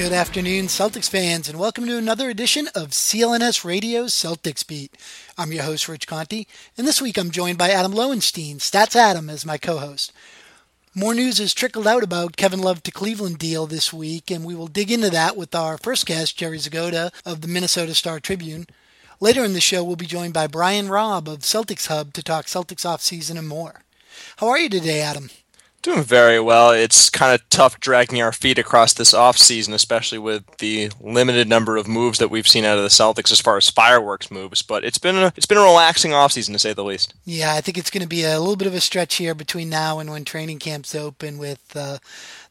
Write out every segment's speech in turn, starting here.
Good afternoon, Celtics fans, and welcome to another edition of CLNS Radio's Celtics Beat. I'm your host, Rich Conte, and this week I'm joined by Adam Lowenstein, Stats Adam, as my co host. More news has trickled out about Kevin Love to Cleveland deal this week, and we will dig into that with our first guest, Jerry Zgoda of the Minnesota Star Tribune. Later in the show, we'll be joined by Brian Robb of Celtics Hub to talk Celtics offseason and more. How are you today, Adam? Doing very well. It's kind of tough dragging our feet across this off season, especially with the limited number of moves that we've seen out of the Celtics as far as fireworks moves. But it's been a it's been a relaxing off season to say the least. Yeah, I think it's going to be a little bit of a stretch here between now and when training camps open with. Uh,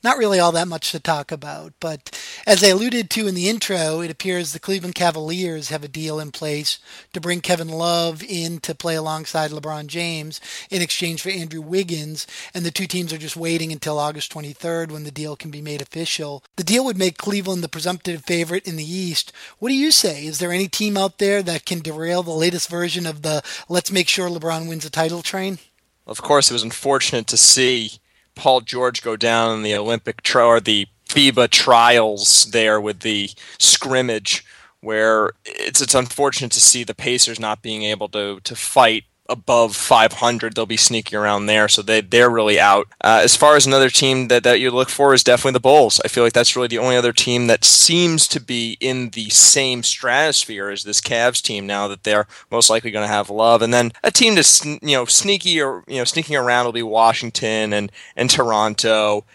not really all that much to talk about. But as I alluded to in the intro, it appears the Cleveland Cavaliers have a deal in place to bring Kevin Love in to play alongside LeBron James in exchange for Andrew Wiggins, and the two teams are just waiting until August 23rd when the deal can be made official. The deal would make Cleveland the presumptive favorite in the East. What do you say? Is there any team out there that can derail the latest version of the let's make sure LeBron wins a title train? Of course, it was unfortunate to see Paul George go down in the Olympic tri- or the FIBA trials there with the scrimmage, where it's it's unfortunate to see the Pacers not being able to to fight above 500 they'll be sneaking around there. So they, they're really out. Uh, as far as another team that, that you look for is definitely the bulls. I feel like that's really the only other team that seems to be in the same stratosphere as this Cavs team now that they're most likely going to have love. And then a team that's you know sneaky or you know sneaking around will be washington and and toronto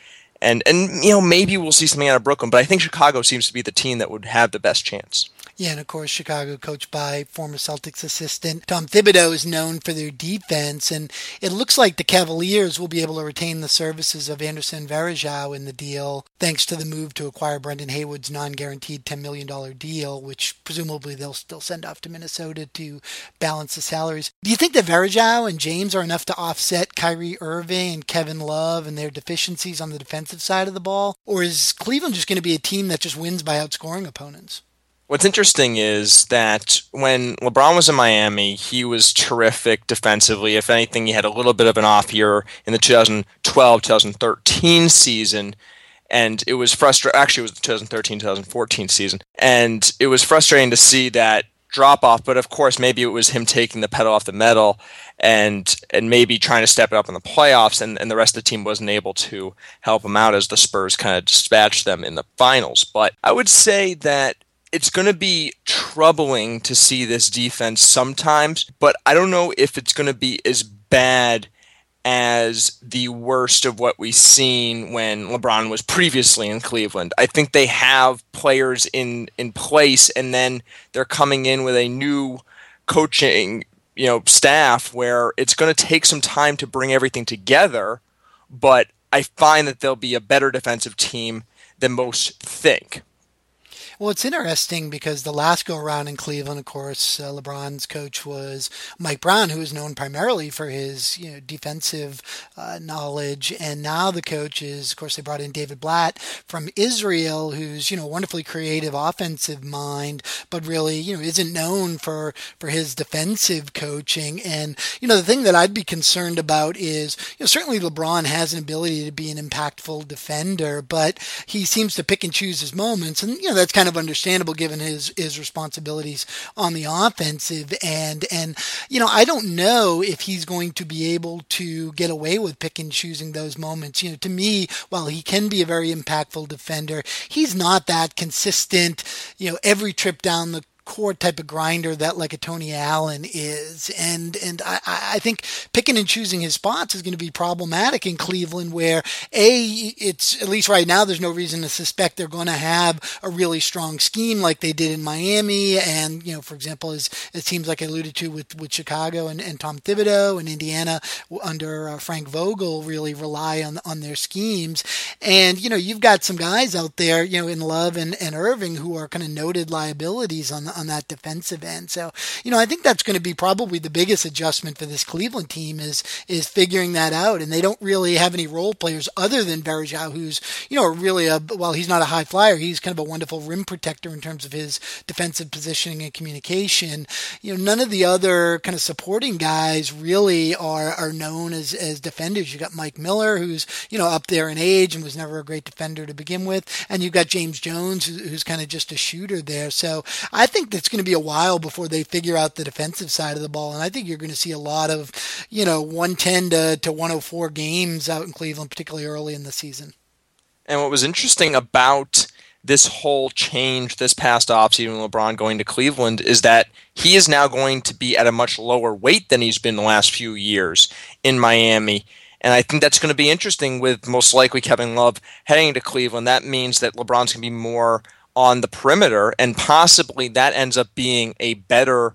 and and you know maybe we'll see something out of brooklyn but i think chicago seems to be the team that would have the best chance yeah, and of course, Chicago, coached by former Celtics assistant Tom Thibodeau, is known for their defense, and it looks like the Cavaliers will be able to retain the services of Anderson Varejao in the deal, thanks to the move to acquire Brendan Haywood's non-guaranteed $10 million deal, which presumably they'll still send off to Minnesota to balance the salaries. Do you think that Varejao and James are enough to offset Kyrie Irving and Kevin Love and their deficiencies on the defensive side of the ball, or is Cleveland just going to be a team that just wins by outscoring opponents? What's interesting is that when LeBron was in Miami, he was terrific defensively. If anything, he had a little bit of an off year in the 2012 2013 season. And it was frustrating. Actually, it was the 2013 2014 season. And it was frustrating to see that drop off. But of course, maybe it was him taking the pedal off the metal and and maybe trying to step it up in the playoffs, and, and the rest of the team wasn't able to help him out as the Spurs kind of dispatched them in the finals. But I would say that it's going to be troubling to see this defense sometimes, but I don't know if it's going to be as bad as the worst of what we've seen when LeBron was previously in Cleveland. I think they have players in in place and then they're coming in with a new coaching, you know, staff where it's going to take some time to bring everything together, but I find that they'll be a better defensive team than most think. Well, it's interesting because the last go around in Cleveland, of course, uh, LeBron's coach was Mike Brown, who is known primarily for his you know defensive uh, knowledge, and now the coach is, of course, they brought in David Blatt from Israel, who's you know wonderfully creative offensive mind, but really you know isn't known for for his defensive coaching. And you know the thing that I'd be concerned about is you know certainly LeBron has an ability to be an impactful defender, but he seems to pick and choose his moments, and you know that's kind kind of understandable given his his responsibilities on the offensive end. And you know, I don't know if he's going to be able to get away with pick and choosing those moments. You know, to me, while he can be a very impactful defender, he's not that consistent. You know, every trip down the court type of grinder that like a Tony Allen is. And and I, I think picking and choosing his spots is going to be problematic in Cleveland where A, it's at least right now there's no reason to suspect they're going to have a really strong scheme like they did in Miami and, you know, for example, as, as teams like I alluded to with, with Chicago and, and Tom Thibodeau and Indiana under uh, Frank Vogel really rely on on their schemes. And, you know, you've got some guys out there, you know, in Love and, and Irving who are kind of noted liabilities on on that defensive end. So, you know, I think that's going to be probably the biggest adjustment for this Cleveland team is is figuring that out. And they don't really have any role players other than Varejao, who's you know really a while he's not a high flyer, he's kind of a wonderful rim protector in terms of his defensive positioning and communication. You know, none of the other kind of supporting guys really are are known as as defenders. You got Mike Miller, who's you know up there in age and was never a great defender to begin with, and you've got James Jones, who's kind of just a shooter there. So I think it's going to be a while before they figure out the defensive side of the ball. And I think you're going to see a lot of, you know, 110 to, to 104 games out in Cleveland, particularly early in the season. And what was interesting about this whole change this past offseason, LeBron going to Cleveland, is that he is now going to be at a much lower weight than he's been the last few years in Miami. And I think that's going to be interesting with most likely Kevin Love heading to Cleveland. That means that LeBron's going to be more on the perimeter, and possibly that ends up being a better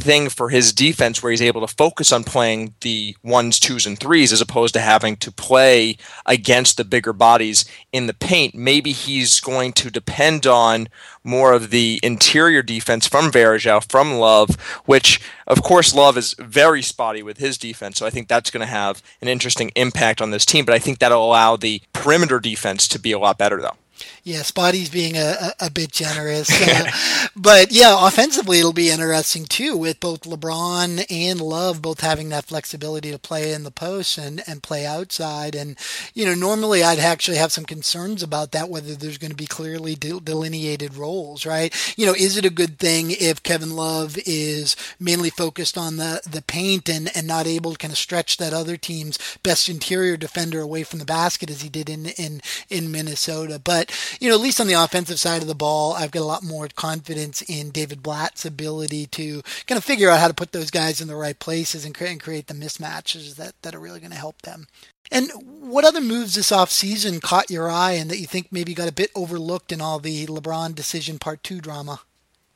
thing for his defense where he's able to focus on playing the ones, twos, and threes as opposed to having to play against the bigger bodies in the paint. Maybe he's going to depend on more of the interior defense from Varejao, from Love, which, of course, Love is very spotty with his defense. So I think that's going to have an interesting impact on this team. But I think that'll allow the perimeter defense to be a lot better, though. Yeah, Spotty's being a, a, a bit generous. Uh, but yeah, offensively, it'll be interesting too with both LeBron and Love both having that flexibility to play in the post and, and play outside. And, you know, normally I'd actually have some concerns about that, whether there's going to be clearly de- delineated roles, right? You know, is it a good thing if Kevin Love is mainly focused on the, the paint and, and not able to kind of stretch that other team's best interior defender away from the basket as he did in, in, in Minnesota? But, you know, at least on the offensive side of the ball, I've got a lot more confidence in David Blatt's ability to kind of figure out how to put those guys in the right places and create, and create the mismatches that, that are really going to help them. And what other moves this offseason caught your eye and that you think maybe got a bit overlooked in all the LeBron decision part two drama?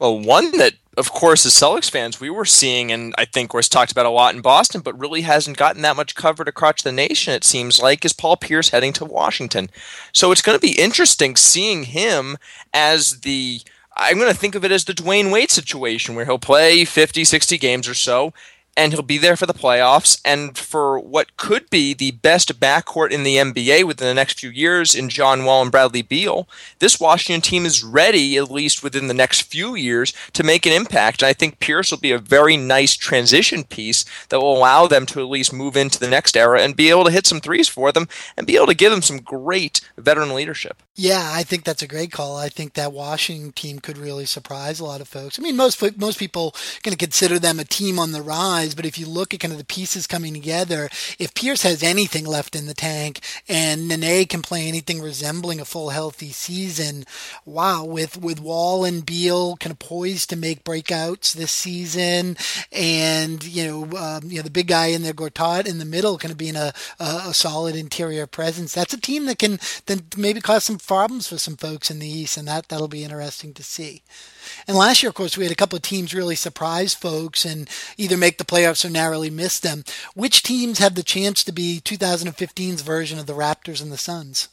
Well, one that, of course, as Celtics fans, we were seeing, and I think was talked about a lot in Boston, but really hasn't gotten that much covered across the nation, it seems like, is Paul Pierce heading to Washington. So it's going to be interesting seeing him as the. I'm going to think of it as the Dwyane Wade situation where he'll play 50, 60 games or so, and he'll be there for the playoffs and for what could be the best backcourt in the NBA within the next few years in John Wall and Bradley Beal. This Washington team is ready, at least within the next few years, to make an impact. And I think Pierce will be a very nice transition piece that will allow them to at least move into the next era and be able to hit some threes for them and be able to give them some great veteran leadership. Yeah, I think that's a great call. I think that Washington team could really surprise a lot of folks. I mean, most most people going to consider them a team on the rise, but if you look at kind of the pieces coming together, if Pierce has anything left in the tank and Nene can play anything resembling a full healthy season, wow, with with Wall and Beal kind of poised to make breakouts this season, and you know, um, you know the big guy in there, Gortat in the middle, kind of being a, a, a solid interior presence. That's a team that can then maybe cause some problems for some folks in the East, and that that'll be interesting to see. And last year, of course, we had a couple of teams really surprise folks and either make the playoffs or narrowly miss them. Which teams have the chance to be 2015's version of the Raptors and the Suns?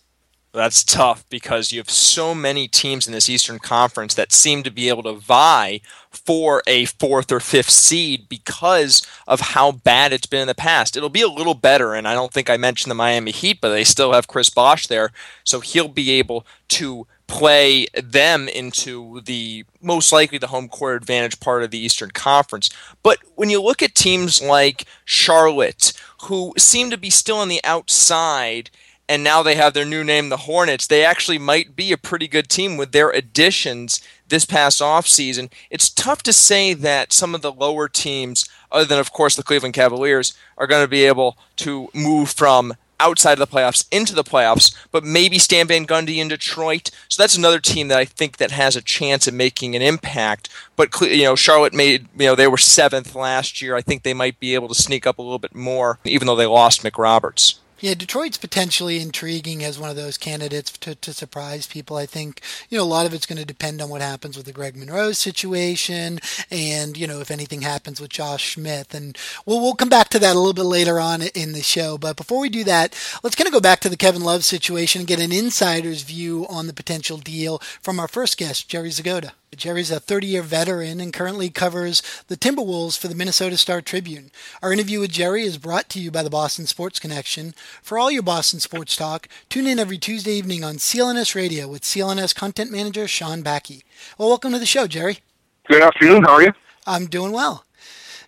That's tough because you have so many teams in this Eastern Conference that seem to be able to vie for a fourth or fifth seed because of how bad it's been in the past. It'll be a little better, and I don't think I mentioned the Miami Heat, but they still have Chris Bosh there, so he'll be able to play them into the most likely the home court advantage part of the Eastern Conference. But when you look at teams like Charlotte, who seem to be still on the outside, and now they have their new name, the Hornets, they actually might be a pretty good team with their additions this past offseason. It's tough to say that some of the lower teams, other than, of course, the Cleveland Cavaliers, are going to be able to move from outside of the playoffs into the playoffs, but maybe Stan Van Gundy in Detroit. So that's another team that I think that has a chance of making an impact. But you know, Charlotte made you know they were seventh last year. I think they might be able to sneak up a little bit more, even though they lost McRoberts. Yeah, Detroit's potentially intriguing as one of those candidates to, to surprise people. I think, you know, a lot of it's going to depend on what happens with the Greg Monroe situation and, you know, if anything happens with Josh Smith. And we'll, we'll come back to that a little bit later on in the show. But before we do that, let's kind of go back to the Kevin Love situation and get an insider's view on the potential deal from our first guest, Jerry Zgoda. Jerry's a 30 year veteran and currently covers the Timberwolves for the Minnesota Star Tribune. Our interview with Jerry is brought to you by the Boston Sports Connection. For all your Boston sports talk, tune in every Tuesday evening on CLNS Radio with CLNS content manager Sean Backey. Well, welcome to the show, Jerry. Good afternoon. How are you? I'm doing well.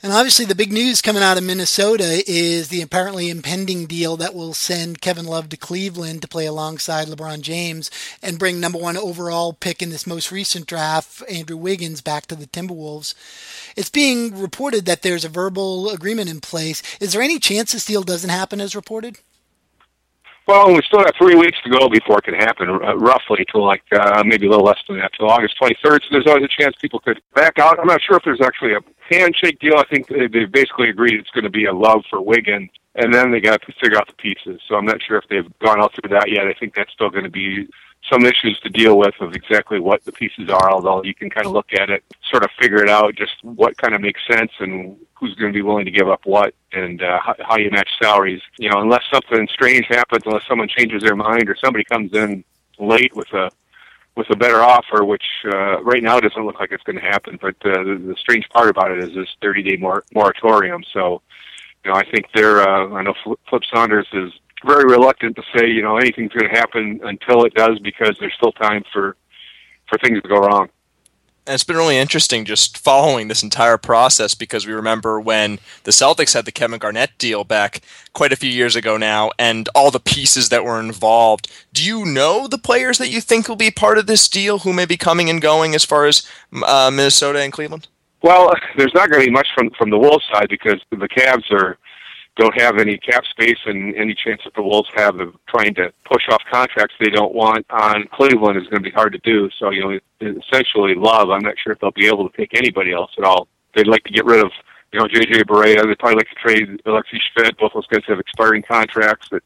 And obviously, the big news coming out of Minnesota is the apparently impending deal that will send Kevin Love to Cleveland to play alongside LeBron James and bring number one overall pick in this most recent draft, Andrew Wiggins, back to the Timberwolves. It's being reported that there's a verbal agreement in place. Is there any chance this deal doesn't happen as reported? Well, we still have three weeks to go before it can happen, uh, roughly till like uh, maybe a little less than that, till August 23rd. So there's always a chance people could back out. I'm not sure if there's actually a handshake deal. I think they, basically agreed it's going to be a love for Wiggins, and then they got to figure out the pieces. So I'm not sure if they've gone out through that yet. I think that's still going to be some issues to deal with of exactly what the pieces are, although you can kind of look at it, sort of figure it out, just what kind of makes sense and who's going to be willing to give up what and uh, how you match salaries. You know, unless something strange happens, unless someone changes their mind or somebody comes in late with a with a better offer, which uh, right now doesn't look like it's going to happen. But uh, the, the strange part about it is this 30 day mor- moratorium. So, you know, I think they're. Uh, I know Flip Saunders is very reluctant to say, you know, anything's going to happen until it does because there's still time for for things to go wrong. And it's been really interesting just following this entire process because we remember when the Celtics had the Kevin Garnett deal back quite a few years ago now and all the pieces that were involved. Do you know the players that you think will be part of this deal who may be coming and going as far as uh, Minnesota and Cleveland? Well, there's not going to be much from from the Wolves side because the Cavs are don't have any cap space and any chance that the Wolves have of trying to push off contracts they don't want on Cleveland is going to be hard to do. So, you know, essentially Love, I'm not sure if they'll be able to take anybody else at all. They'd like to get rid of, you know, JJ Barea. They'd probably like to trade Alexi Shved. Both those guys have expiring contracts that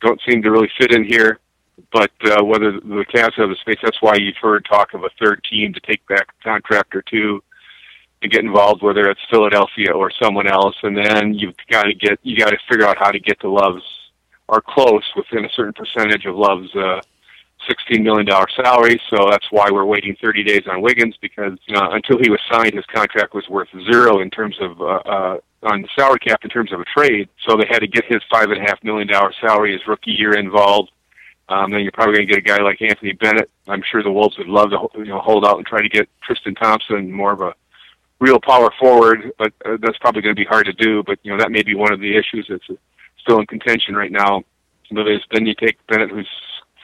don't seem to really fit in here. But uh, whether the Cavs have the space, that's why you've heard talk of a third team to take back a contract or two to get involved, whether it's Philadelphia or someone else, and then you've got to get you got to figure out how to get to Love's or close within a certain percentage of Love's uh, sixteen million dollar salary. So that's why we're waiting thirty days on Wiggins because you know, until he was signed, his contract was worth zero in terms of uh, uh, on the salary cap in terms of a trade. So they had to get his five and a half million dollar salary his rookie year involved. Um, then you're probably going to get a guy like Anthony Bennett. I'm sure the Wolves would love to you know hold out and try to get Tristan Thompson, more of a real power forward, but uh, that's probably going to be hard to do. But you know that may be one of the issues that's still in contention right now. But then you take Bennett, who's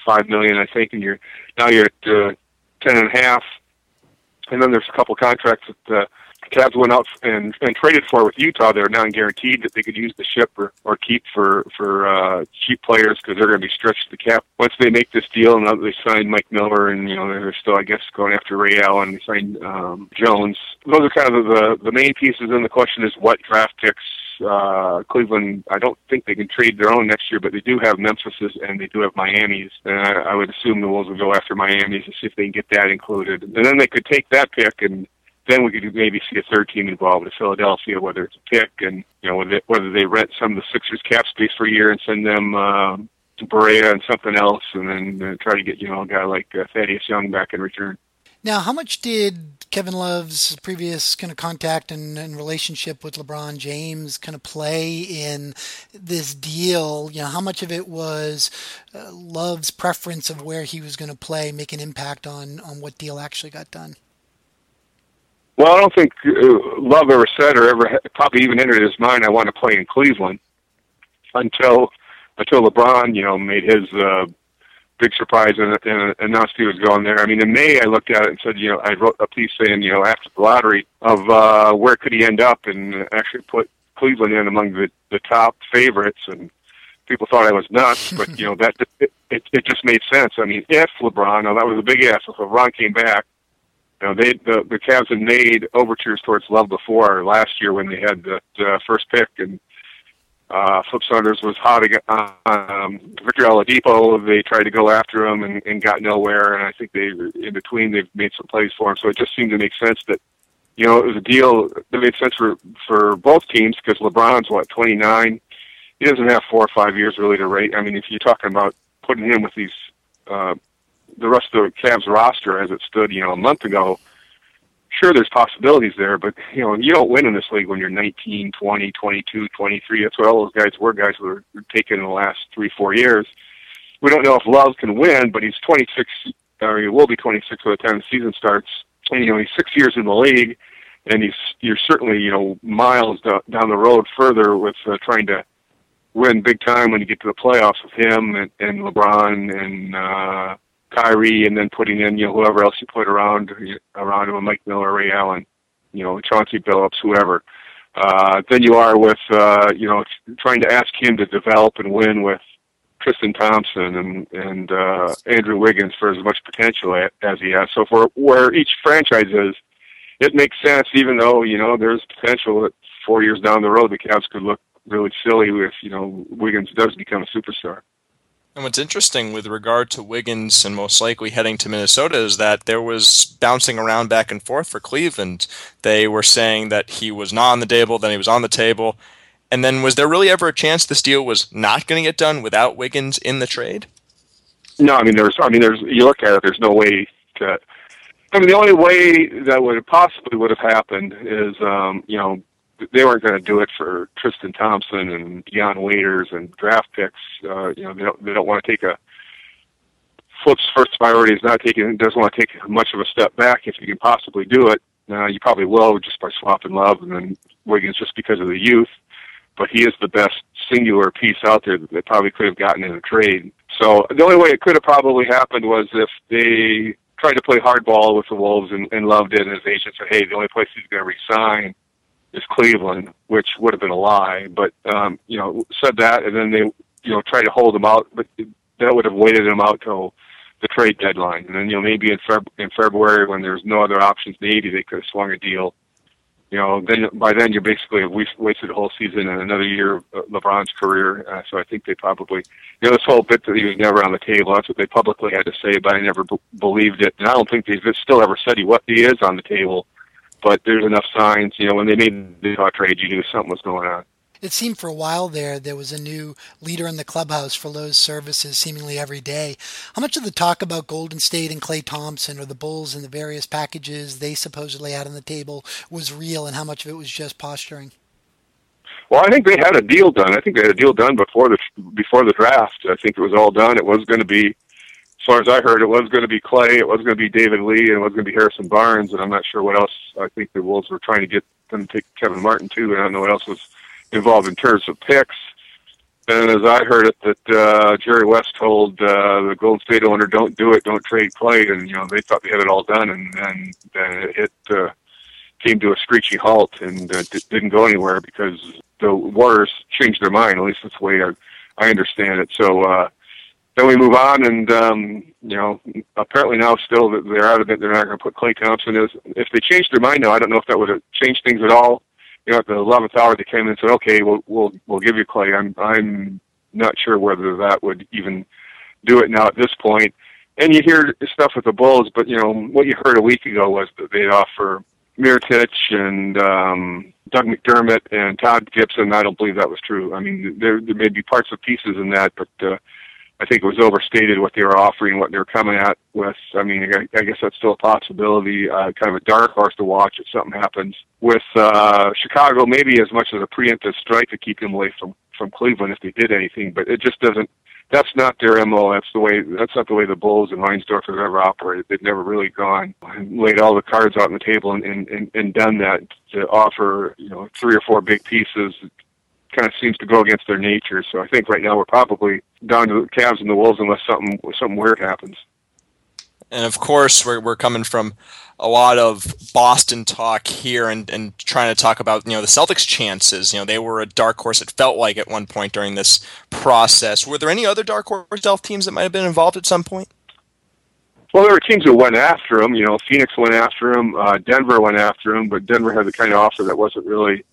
five million, I think, and you're now you're at uh, ten and a half. And then there's a couple contracts that uh, Cavs went out and, and traded for with Utah. They're now guaranteed that they could use the ship or, or keep for for uh, cheap players because they're going to be stretched the cap once they make this deal. And they signed Mike Miller, and you know they're still, I guess, going after Ray Allen. They signed um, Jones. Those are kind of the the main pieces. And the question is, what draft picks uh, Cleveland, I don't think they can trade their own next year, but they do have Memphis's and they do have Miami's. And I, I would assume the Wolves will go after Miami's to see if they can get that included. And then they could take that pick and then we could maybe see a third team involved with Philadelphia, whether it's a pick and you know whether, whether they rent some of the Sixers cap space for a year and send them uh, Barea and something else, and then uh, try to get you know a guy like uh, Thaddeus Young back in return. Now, how much did Kevin Love's previous kind of contact and, and, relationship with LeBron James kind of play in this deal? You know, how much of it was uh, Love's preference of where he was going to play make an impact on on what deal actually got done? Well, I don't think uh, Love ever said or ever probably even entered his mind I want to play in Cleveland until until LeBron, you know, made his uh, big surprise and, and announced he was going there. I mean, in May, I looked at it and said, you know, I wrote a piece saying, you know, after the lottery of uh, where could he end up, and actually put Cleveland in among the the top favorites. And people thought I was nuts, but you know that it, it, it just made sense. I mean, if LeBron, now that was a big if, if LeBron came back, you know, they the the Cavs had made overtures towards Love before last year when they had the, the first pick, and uh, Flip Saunders was hot again. Um, Victor Oladipo, they tried to go after him and, and got nowhere, and I think they in between they've made some plays for him. So it just seemed to make sense that you know it was a deal that made sense for for both teams because LeBron's what 29. He doesn't have four or five years really to rate. I mean, if you're talking about putting him with these uh, the rest of the Cavs roster as it stood, you know, a month ago, sure there's possibilities there, but you know, you don't win in this league when you're 19, 20, 22, 23. That's what all those guys were, guys who were taken in the last three, four years. We don't know if Love can win, but he's 26, or he will be 26 by the time the season starts. And you know, he's six years in the league, and he's you're certainly you know miles down the road further with uh, trying to win big time when you get to the playoffs with him and, and LeBron and uh, Kyrie, and then putting in you know whoever else you put around around him, Mike Miller, Ray Allen, you know Chauncey Billups, whoever. Uh, than you are with uh, you know trying to ask him to develop and win with Tristan Thompson and and uh, Andrew Wiggins for as much potential as he has. So for where each franchise is, it makes sense. Even though you know there's potential that four years down the road the Cavs could look really silly if you know Wiggins does become a superstar. And what's interesting with regard to Wiggins and most likely heading to Minnesota is that there was bouncing around back and forth for Cleveland. They were saying that he was not on the table, then he was on the table. And then was there really ever a chance this deal was not going to get done without Wiggins in the trade? No, I mean there's I mean there's you look at it there's no way to I mean the only way that would possibly would have happened is um, you know they weren't going to do it for Tristan Thompson and Dion Waiters and draft picks. Uh, you know, they don't they don't want to take a Flip's first priority is not taking doesn't want to take much of a step back if you can possibly do it. Uh, you probably will just by swapping Love and then Wiggins just because of the youth. But he is the best singular piece out there that they probably could have gotten in a trade. So the only way it could have probably happened was if they tried to play hardball with the Wolves and, and loved it, and his agent said, "Hey, the only place he's going to resign is Cleveland, which would have been a lie. But um, you know, said that, and then they you know tried to hold him out, but that would have waited him out till the trade deadline. And then you know maybe in Feb- in February when there's no other options, maybe they could have swung a deal. You know, then by then you're basically have wasted a whole season and another year of LeBron's career. Uh, so I think they probably, you know, this whole bit that he was never on the table. That's what they publicly had to say, but I never b- believed it, and I don't think they've still ever said he what he is on the table but there's enough signs. You know, when they made hmm. the trade, you knew something was going on. It seemed for a while there there was a new leader in the clubhouse for Love's services seemingly every day. How much of the talk about Golden State and Klay Thompson or the Bulls and the various packages they supposedly had on the table was real and how much of it was just posturing? Well, I think they had a deal done. I think they had a deal done before the before the draft. I think it was all done. It was going to be as far as I heard, it was going to be Klay, it was going to be David Lee, and it was going to be Harrison Barnes, and I'm not sure what else. I think the Wolves were trying to get them to take Kevin Martin too, and I don't know what else was involved in terms of picks. And as I heard it, that uh, Jerry West told uh, the Golden State owner, "Don't do it, don't trade Klay," and you know they thought they had it all done, and then then it uh, came to a screeching halt and uh, d- didn't go anywhere because the Warriors changed their mind. At least that's the way I, I understand it. So. uh then we move on, and um, you know, apparently now still they're out of it. They're not going to put Klay Thompson. As if they changed their mind now, I don't know if that would have changed things at all. You know, at the eleventh hour, they came in and said, "Okay, we'll we'll we'll give you Klay." I'm I'm not sure whether that would even do it now at this point. And you hear stuff with the Bulls, but you know what you heard a week ago was that they'd offer Mirotic and um, Doug McDermott and Taj Gibson. I don't believe that was true. I mean, there there may be parts of pieces in that, but uh, I think it was overstated what they were offering, what they were coming at with. I mean, I, guess that's still a possibility. Uh, kind of a dark horse to watch if something happens with uh, Chicago. Maybe as much as a preemptive strike to keep them away from from Cleveland if they did anything, but it just doesn't. That's not their mo. That's the way. That's not the way the Bulls and Reinsdorf have ever operated. They've never really gone and laid all the cards out on the table and, and, and done that to offer you know three or four big pieces kind of seems to go against their nature. So I think right now we're probably down to the Cavs and the Wolves unless something something weird happens. And of course, we're, we're coming from a lot of Boston talk here and, and trying to talk about, you know, the Celtics' chances. You know, they were a dark horse, it felt like at one point during this process. Were there any other dark horse Delph teams that might have been involved at some point? Well, there were teams that went after him. You know, Phoenix went after him, uh, Denver went after him, but Denver had the kind of offer that wasn't really,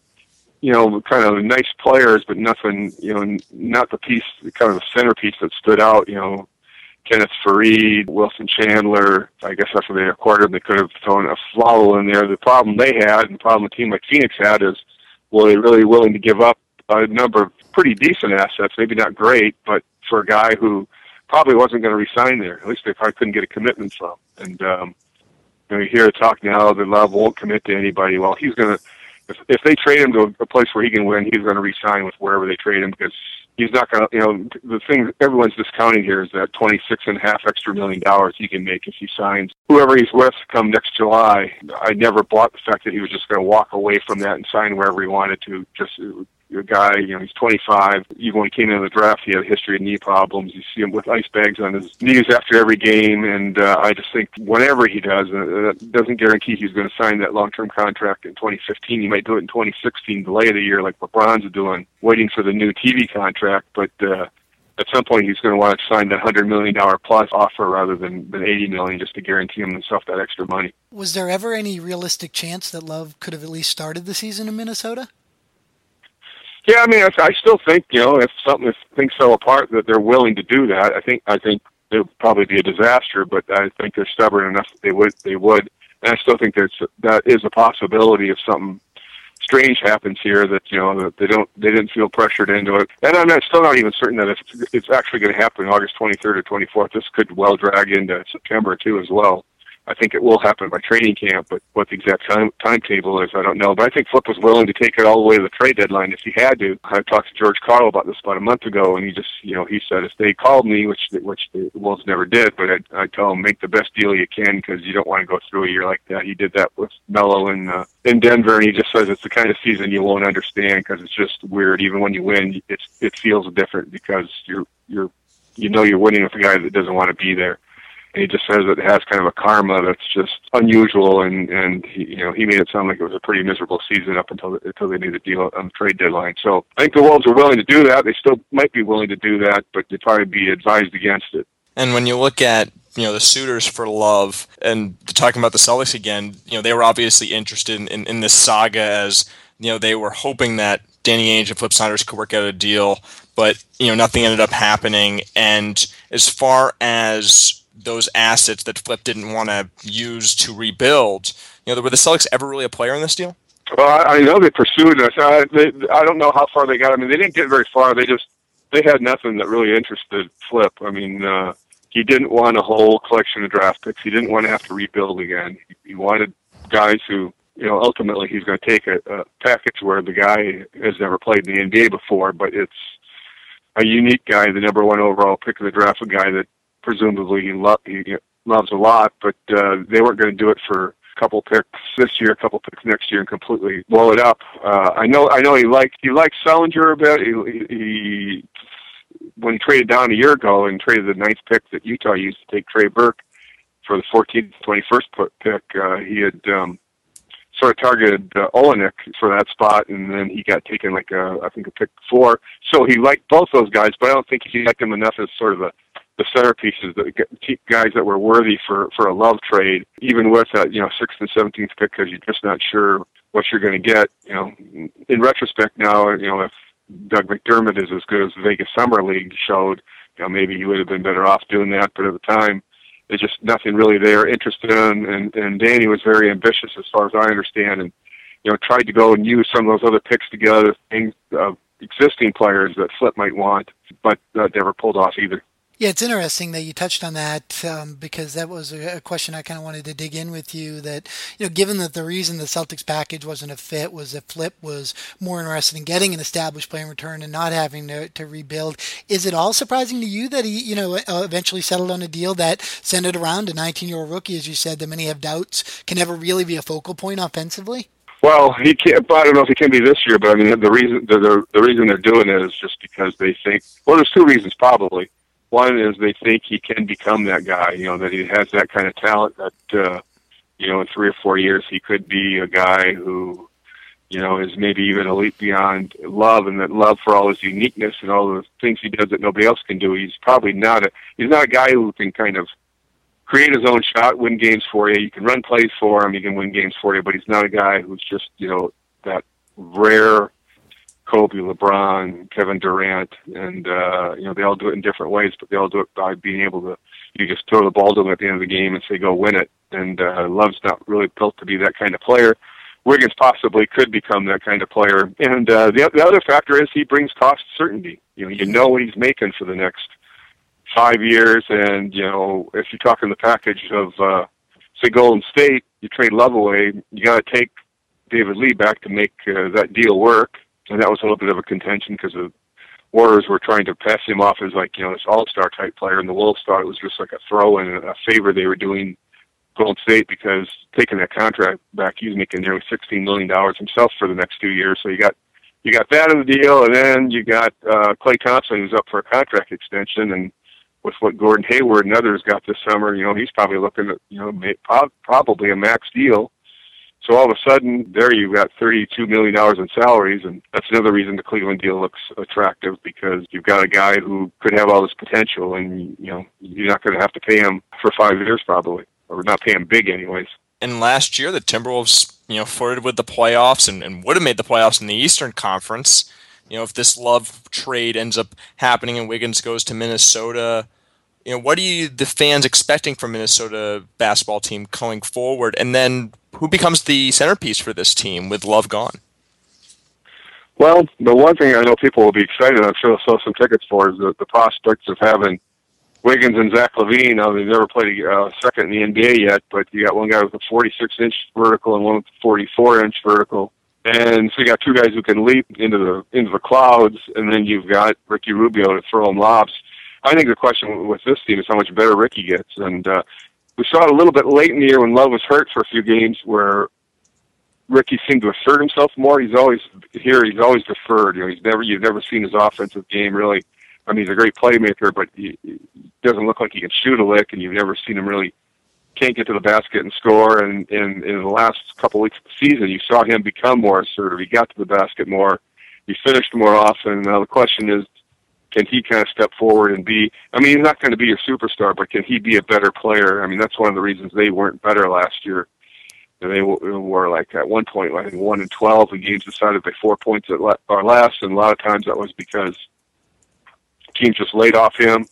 you know, kind of nice players, but nothing, you know, not the piece, kind of the centerpiece that stood out. You know, Kenneth Faried, Wilson Chandler. I guess after they acquired him, they could have thrown a Afflalo in there. The problem they had, and the problem a team like Phoenix had, is were they really willing to give up a number of pretty decent assets? Maybe not great, but for a guy who probably wasn't going to resign there. At least they probably couldn't get a commitment from. And um, you know, you hear talk now that Love won't commit to anybody. Well, he's going to. If, if they trade him to a place where he can win, he's going to resign with wherever they trade him because he's not going to, you know, the thing everyone's discounting here is that twenty six and a half extra million dollars he can make if he signs whoever he's with come next July. I never bought the fact that he was just going to walk away from that and sign wherever he wanted to. Just a guy, you know, he's 25. Even when he came into the draft, he had a history of knee problems. You see him with ice bags on his knees after every game, and uh, I just think whatever he does, uh, that doesn't guarantee he's going to sign that long-term contract in 2015. He might do it in 2016, delay it a year like LeBron's doing, waiting for the new TV contract, but. uh at some point he's going to want to sign that hundred million dollar plus offer rather than than eighty million just to guarantee himself that extra money. Was there ever any realistic chance that Love could have at least started the season in Minnesota? Yeah, I mean, I, I still think you know if something if things fell apart that they're willing to do that. I think I think it would probably be a disaster, but I think they're stubborn enough that they would they would. And I still think there's that is a possibility if something strange happens here that you know that they don't they didn't feel pressured into it. And I'm not, still not even certain that it's it's actually going to happen August 23rd or 24th. This could well drag into September too as well. I think it will happen by training camp, but what the exact time timetable is, I don't know. But I think Flip was willing to take it all the way to the trade deadline if he had to. I talked to George Karl about this about a month ago, and he just, you know, he said if they called me, which which the Wolves never did, but I I tell them make the best deal you can because you don't want to go through a year like that. He did that with Melo in uh, in Denver, and he just says it's the kind of season you won't understand because it's just weird. Even when you win, it's it feels different because you're you're you know you're winning with a guy that doesn't want to be there he just says it has kind of a karma that's just unusual, and and he, you know he made it sound like it was a pretty miserable season up until until they made the deal on the trade deadline. So I think the Wolves are willing to do that. They still might be willing to do that, but they'd probably be advised against it. And when you look at you know the suitors for love and talking about the Celtics again, you know they were obviously interested in, in, in this saga as you know they were hoping that Danny Ainge and Flip Saunders could work out a deal, but you know nothing ended up happening. And as far as those assets that Flip didn't want to use to rebuild. You know, were the Celtics ever really a player in this deal? Well, I, I know they pursued us. I, they, I don't know how far they got. I mean, they didn't get very far. They just they had nothing that really interested Flip. I mean, uh, he didn't want a whole collection of draft picks. He didn't want to have to rebuild again. He, he wanted guys who, you know, ultimately he's going to take a, a package where the guy has never played in the NBA before, but it's a unique guy, the number one overall pick of the draft, a guy that presumably he, lo- he loves a lot, but uh, they weren't going to do it for a couple picks this year, a couple picks next year, and completely blow it up. Uh, I know, I know he liked he liked Sullinger a bit. He, he when he traded down a year ago and traded the ninth pick that Utah used to take Trey Burke for the 14th, 21st pick, uh, he had um, sort of targeted uh, Olynyk for that spot, and then he got taken like a, I think a pick four. So he liked both those guys, but I don't think he liked them enough as sort of a the centerpieces, the guys that were worthy for for a love trade, even with that you know sixth and seventeenth pick, because you're just not sure what you're going to get. You know, in retrospect now, you know if Doug McDermott is as good as the Vegas Summer League showed, you know maybe he would have been better off doing that. But at the time, there's just nothing really there interested in. And and Danny was very ambitious, as far as I understand, and you know tried to go and use some of those other picks together, things uh, existing players that Flip might want, but uh, never pulled off either. Yeah, it's interesting that you touched on that um, because that was a, a question I kind of wanted to dig in with you. That you know, given that the reason the Celtics package wasn't a fit was that Flip was more interested in getting an established player in return and not having to, to rebuild. Is it all surprising to you that he, you know, eventually settled on a deal that centered around a 19-year-old rookie, as you said, that many have doubts can never really be a focal point offensively? Well, he can't. I don't know if he can be this year, but I mean, the reason the, the the reason they're doing it is just because they think. Well, there's two reasons probably One is they think he can become that guy. You know that he has that kind of talent that uh, you know in three or four years he could be a guy who you know, is maybe even a leap beyond love and that love for all his uniqueness and all the things he does that nobody else can do. He's probably not a he's not a guy who can kind of create his own shot, win games for you. You can run plays for him, he can win games for you, but he's not a guy who's just, you know, that rare Kobe, LeBron, Kevin Durant, and uh, you know, they all do it in different ways, but they all do it by being able to you just throw the ball to them at the end of the game and say go win it. And uh Love's not really built to be that kind of player Wiggins possibly could become that kind of player. And uh, the, the other factor is he brings cost certainty. You know, you know what he's making for the next five years, and you know if you're talking the package of uh, say Golden State, you trade Love away, you got to take David Lee back to make uh, that deal work, and that was a little bit of a contention because the Warriors were trying to pass him off as like you know this All Star type player, and the Wolves thought it was just like a throw and a favor they were doing Golden State because taking that contract back, he's making nearly sixteen million dollars himself for the next two years. So you got you got that in the deal, and then you got uh, Klay Thompson who's up for a contract extension, and with what Gordon Hayward and others got this summer, you know he's probably looking at you know may, probably a max deal. So all of a sudden, there you've got thirty-two million dollars in salaries, and that's another reason the Cleveland deal looks attractive because you've got a guy who could have all this potential, and you know you're not going to have to pay him for five years probably or not paying big anyways. And last year, the Timberwolves, you know, flirted with the playoffs and, and would have made the playoffs in the Eastern Conference. You know, if this Love trade ends up happening and Wiggins goes to Minnesota, you know, what are you the fans expecting from Minnesota basketball team going forward? And then who becomes the centerpiece for this team with Love gone? Well, the one thing I know people will be excited, I'm sure they'll sell some tickets for, is the, the prospects of having Wiggins and Zach LaVine. Now they've never played a uh, second in the NBA yet, but you got one guy with a 46 inch vertical and one with a 44 inch vertical. And so you got two guys who can leap into the into the clouds, and then you've got Ricky Rubio to throw them lobs. I think the question with this team is how much better Ricky gets, and uh, we saw it a little bit late in the year when Love was hurt for a few games, where Ricky seemed to assert himself more. He's always here. He's always deferred. You know, he's never you've never seen his offensive game really I mean, he's a great playmaker, but he, he doesn't look like he can shoot a lick, and you've never seen him really can't get to the basket and score. And, and in the last couple weeks of the season, you saw him become more assertive. He got to the basket more. He finished more often. Now the question is, can he kind of step forward and be? I mean, he's not going to be your superstar, but can he be a better player? I mean, that's one of the reasons they weren't better last year. And They were like at one point, I think one and twelve in games decided by four points or less, and a lot of times that was because teams just laid off him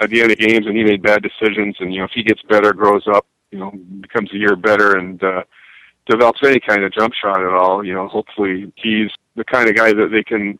at the end of games, and he made bad decisions. And you know, if he gets better, grows up, you know, becomes a year better, and uh, develops any kind of jump shot at all, you know, hopefully he's the kind of guy that they can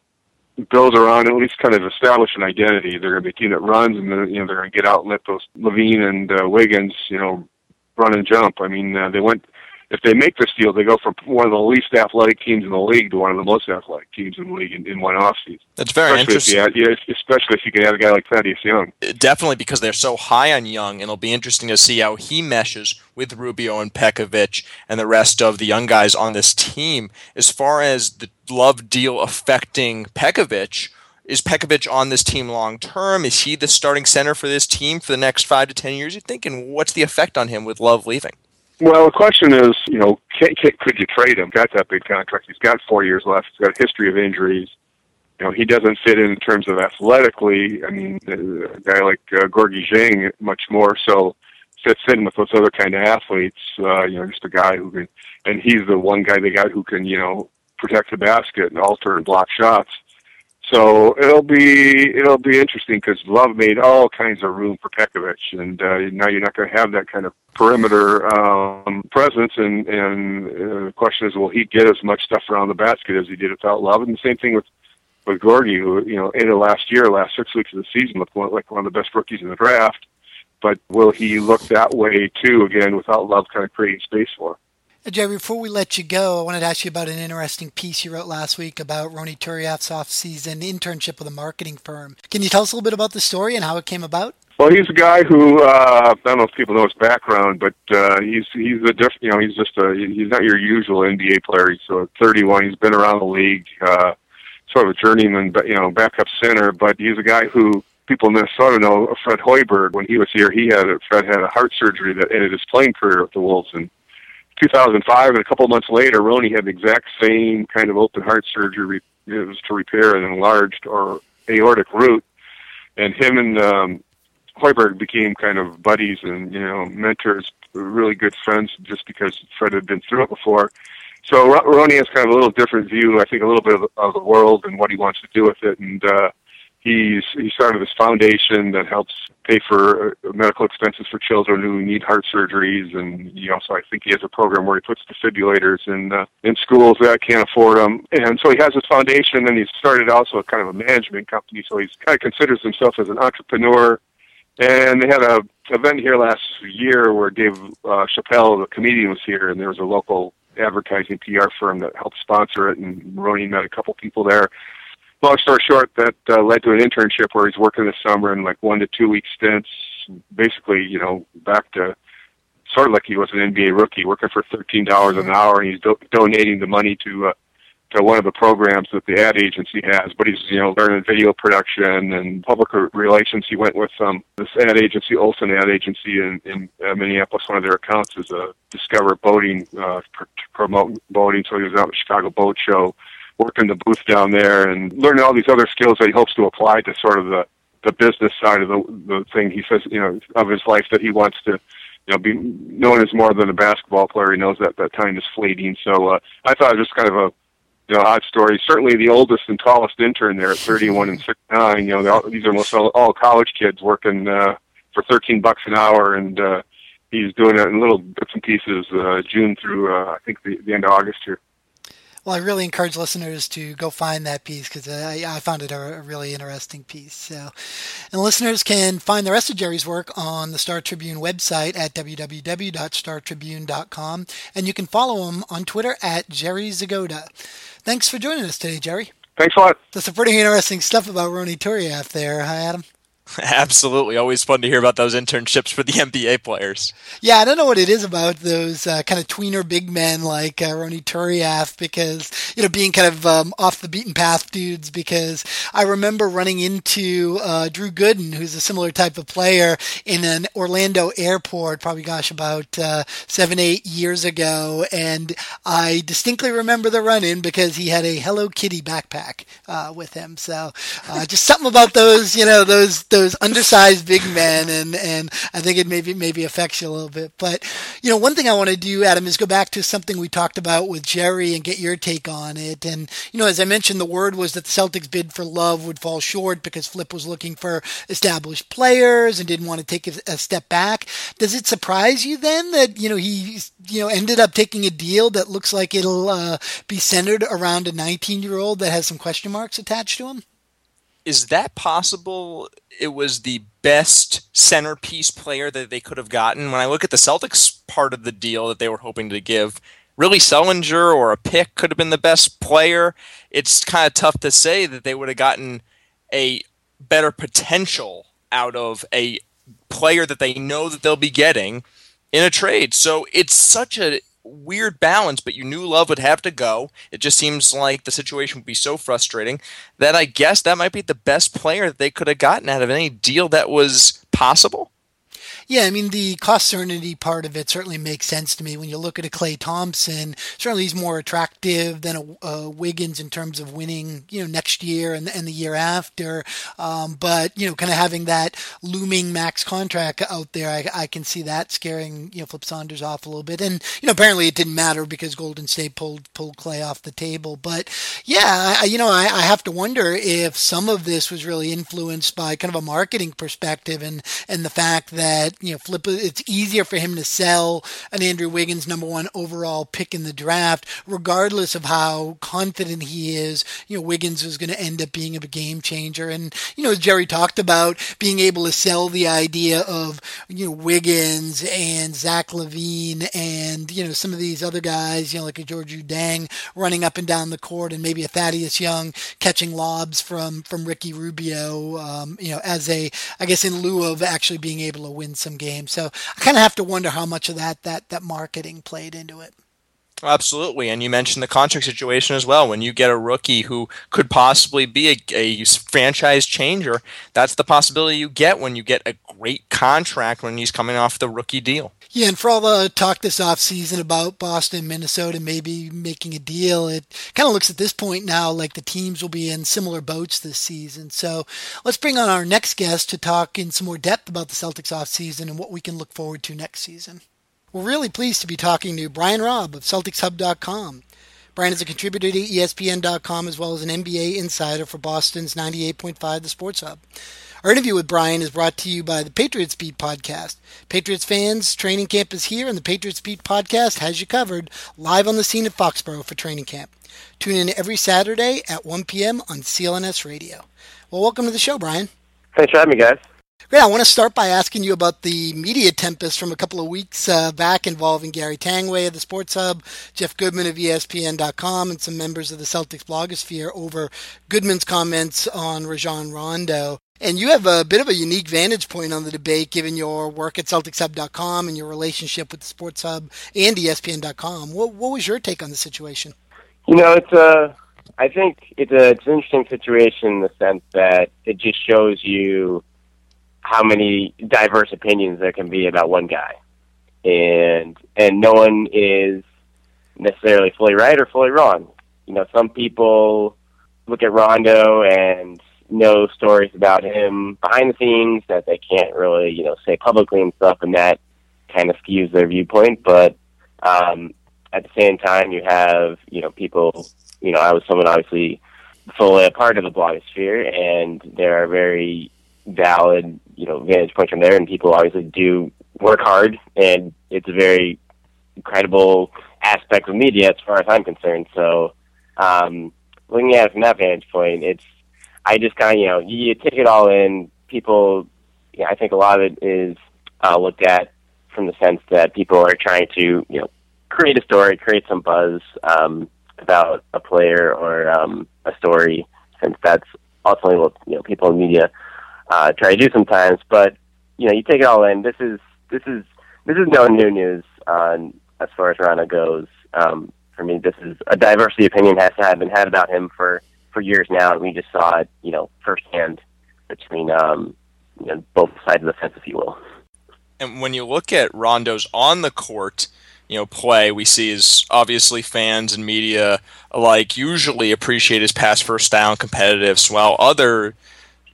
build around at least kind of establish an identity. They're going to be a team that runs, and then, you know they're going to get out and let those LaVine and uh, Wiggins, you know, run and jump. I mean, uh, they went if they make this deal, they go from one of the least athletic teams in the league to one of the most athletic teams in the league in, in one offseason. That's very especially interesting. If you, especially if you can have a guy like Thaddeus Young. Uh, definitely because they're so high on Young, and it'll be interesting to see how he meshes with Rubio and Pekovic and the rest of the young guys on this team. As far as the love deal affecting Pekovic, is Pekovic on this team long term? Is he the starting center for this team for the next five to ten years? You think, and what's the effect on him with Love leaving? Well, the question is, you know, can, can, could you trade him? Got that big contract. He's got four years left. He's got a history of injuries. You know, he doesn't fit in, terms of athletically. I mean, a guy like uh, Gorgui Dieng much more so fits in with those other kind of athletes. Uh, you know, just a guy who can, and he's the one guy they got who can, you know, protect the basket and alter and block shots. So it'll be it'll be interesting because Love made all kinds of room for Pekovic, and uh, now you're not going to have that kind of perimeter um, presence. And and uh, the question is, will he get as much stuff around the basket as he did without Love? And the same thing with with Gorgui, who you know, in the last year, last six weeks of the season, looked like one of the best rookies in the draft. But will he look that way too again without Love kind of creating space for? Him? Jerry, before we let you go, I wanted to ask you about an interesting piece you wrote last week about Ronny Turiaf's off-season internship with a marketing firm. Can you tell us a little bit about the story and how it came about? Well, he's a guy who uh, I don't know if people know his background, but uh, he's he's a diff, you know he's just a he's not your usual NBA player. He's uh, 31. He's been around the league, uh, sort of a journeyman, you know, backup center. But he's a guy who people in Minnesota know Fred Hoiberg. When he was here, he had a, Fred had a heart surgery that ended his playing career with the Wolves in 2005. And a couple months later, Ronny had the exact same kind of open heart surgery. It was to repair an enlarged or aortic root, and him and um, Hoiberg became kind of buddies and you know mentors, really good friends, just because Fred had been through it before. So Ronny has kind of a little different view, I think, a little bit of, of the world and what he wants to do with it, and uh, he's he started this foundation that helps pay for uh, medical expenses for children who need heart surgeries, and he also I think he has a program where he puts defibrillators in uh, in schools that can't afford them, and so he has this foundation, and he's started also a kind of a management company, so he's kind of considers himself as an entrepreneur. And they had a event here last year where Dave uh, Chappelle, the comedian, was here, and there was a local advertising PR firm that helped sponsor it, and Ronny met a couple people there long story short, that uh, led to an internship where he's working this summer in like one to two week stints. Basically, you know, back to sort of like he was an NBA rookie, working for thirteen dollars an hour, and he's do- donating the money to uh, to one of the programs that the ad agency has. But he's you know learning video production and public relations. He went with um, this ad agency, Olson Ad Agency in, in uh, Minneapolis. One of their accounts is a Discover Boating uh, pr- to promote boating. So he was out at the Chicago Boat Show working the booth down there and learning all these other skills that he hopes to apply to sort of the the business side of the the thing. He says, you know, of his life that he wants to, you know, be known as more than a basketball player. He knows that that time is fleeting. So uh, I thought it was just kind of a you know, odd story. Certainly the oldest and tallest intern there at 31 and 69. You know, all, these are most all, all college kids working uh, for 13 bucks an hour, and uh, he's doing it in little bits and pieces, uh, June through uh, I think the, the end of August here. Well, I really encourage listeners to go find that piece because I, I, found it a, a, really interesting piece. So, and listeners can find the rest of Jerry's work on the Star Tribune website at www.startribune.com, and you can follow him on Twitter at Jerry Zgoda. Thanks for joining us today, Jerry. Thanks a lot. That's some pretty interesting stuff about Ronny Turiaf there, hi Adam. Absolutely. Always fun to hear about those internships for the NBA players. Yeah, I don't know what it is about those uh, kind of tweener big men like uh, Ronny Turiaf because, you know, being kind of um, off the beaten path dudes because I remember running into uh, Drew Gooden, who's a similar type of player, in an Orlando airport, probably, gosh, about uh, seven, eight years ago. And I distinctly remember the run in because he had a Hello Kitty backpack uh, with him. So uh, just something about those, you know, those, those those undersized big men, and and I think it maybe maybe affects you a little bit. But you know, one thing I want to do, Adam, is go back to something we talked about with Jerry and get your take on it. And you know, as I mentioned, the word was that the Celtics bid for Love would fall short because Flip was looking for established players and didn't want to take a, step back. Does it surprise you then that you know he you know ended up taking a deal that looks like it'll uh, be centered around a 19 year old that has some question marks attached to him? Is that possible? It was the best centerpiece player that they could have gotten. When I look at the Celtics part of the deal that they were hoping to give, really Sullinger or a pick could have been the best player. It's kind of tough to say that they would have gotten a better potential out of a player that they know that they'll be getting in a trade. So it's such a weird balance, but you knew Love would have to go. It just seems like the situation would be so frustrating that I guess that might be the best player that they could have gotten out of any deal that was possible. Yeah, I mean the cost certainty part of it certainly makes sense to me. When you look at a Klay Thompson, certainly he's more attractive than a, a Wiggins in terms of winning, you know, next year and, and the year after. Um, but you know, kind of having that looming max contract out there, I, I can see that scaring you know Flip Saunders off a little bit. And you know, apparently it didn't matter because Golden State pulled pulled Klay off the table. But yeah, I, you know, I, I have to wonder if some of this was really influenced by kind of a marketing perspective and and the fact that you know, flip it's easier for him to sell an Andrew Wiggins number one overall pick in the draft, regardless of how confident he is. You know, Wiggins is going to end up being a game changer. And, you know, Jerry talked about, being able to sell the idea of, you know, Wiggins and Zach LaVine and, you know, some of these other guys, you know, like a Gorgui Dieng running up and down the court and maybe a Thaddeus Young catching lobs from, from Ricky Rubio, um, you know, as a, I guess in lieu of actually being able to win some games. So I kind of have to wonder how much of that that that marketing played into it. Absolutely, and you mentioned the contract situation as well. When you get a rookie who could possibly be a, a, franchise changer, that's the possibility you get when you get a great contract when he's coming off the rookie deal. Yeah, and for all the talk this offseason about Boston, Minnesota maybe making a deal, it kind of looks at this point now like the teams will be in similar boats this season. So let's bring on our next guest to talk in some more depth about the Celtics offseason and what we can look forward to next season. We're really pleased to be talking to Brian Robb of CelticsHub.com. Brian is a contributor to ESPN.com as well as an NBA insider for Boston's 98.5 The Sports Hub. Our interview with Brian is brought to you by the Patriots Beat podcast. Patriots fans, training camp is here, and the Patriots Beat podcast has you covered live on the scene at Foxborough for training camp. Tune in every Saturday at 1 p.m. on CLNS Radio. Well, welcome to the show, Brian. Thanks for having me, guys. Great. I want to start by asking you about the media tempest from a couple of weeks uh, back involving Gary Tanguay of the Sports Hub, Jeff Goodman of ESPN.com, and some members of the Celtics blogosphere over Goodman's comments on Rajon Rondo. And you have a bit of a unique vantage point on the debate given your work at CelticsHub.com and your relationship with the Sports Hub and ESPN.com. What, what was your take on the situation? You know, it's a, I think it's, a, it's an interesting situation in the sense that it just shows you how many diverse opinions there can be about one guy, and and no one is necessarily fully right or fully wrong. You know, some people look at Rondo and know stories about him behind the scenes that they can't really, you know, say publicly and stuff, and that kind of skews their viewpoint. But um, at the same time, you have, you know, people. You know, I was someone obviously fully a part of the blogosphere, and there are very valid, you know, vantage points from there, and people obviously do work hard, and it's a very credible aspect of media as far as I'm concerned. So, um, looking at it from that vantage point, it's I just kind of you know you take it all in. People, yeah, I think a lot of it is uh, looked at from the sense that people are trying to you know create a story, create some buzz um, about a player or um, a story, since that's ultimately what you know people in media uh, try to do sometimes. But you know, you take it all in. This is this is this is no new news on as far as Rana goes. Um, for me, this is a diversity opinion has to have been had about him for for years now, and we just saw it, you know, firsthand between um, you know both sides of the fence, if you will. And when you look at Rondo's on the court, you know, play, we see is obviously fans and media alike usually appreciate his pass first down competitiveness, while other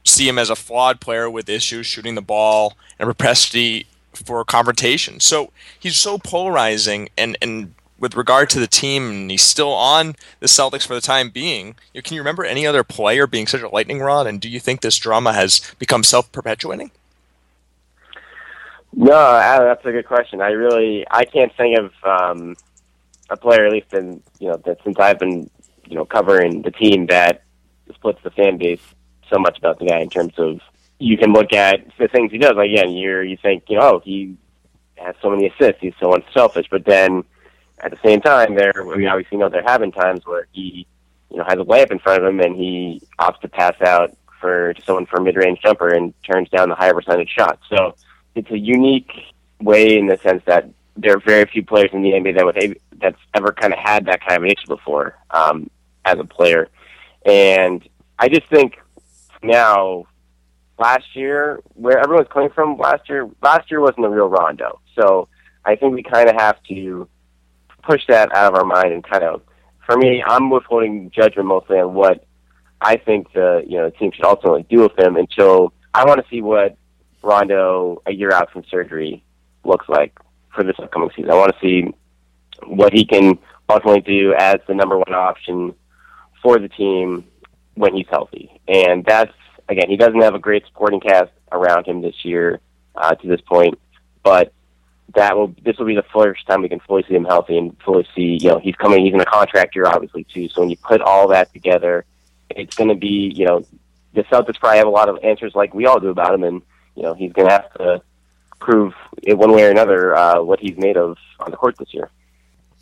see him as a flawed player with issues shooting the ball and propensity for confrontation. So he's so polarizing, and and with regard to the team, and he's still on the Celtics for the time being. Can you remember any other player being such a lightning rod? And do you think this drama has become self perpetuating? No, that's a good question. I really I can't think of um, a player, at least in you know that since I've been you know covering the team that splits the fan base so much about the guy in terms of you can look at the things he does. Like again, you you think you know oh, he has so many assists, he's so unselfish, but then at the same time, there we obviously know there have been times where he you know has a layup in front of him and he opts to pass out for to someone for a mid range jumper and turns down the higher percentage shot. So it's a unique way in the sense that there are very few players in the NBA that would that's ever kind of had that kind of an issue before um, as a player, and I just think now last year where everyone's coming from last year last year wasn't a real rondo so i think we kind of have to push that out of our mind and kind of for me i'm withholding judgment mostly on what i think the you know the team should ultimately do with him until i want to see what rondo a year out from surgery looks like for this upcoming season i want to see what he can ultimately do as the number one option for the team when he's healthy. And that's again, he doesn't have a great supporting cast around him this year uh, to this point, but that will this will be the first time we can fully see him healthy and fully see you know he's coming he's in a contract year obviously too. So when you put all that together, it's going to be you know the Celtics probably have a lot of answers like we all do about him, and you know he's going to have to prove in one way or another uh, what he's made of on the court this year.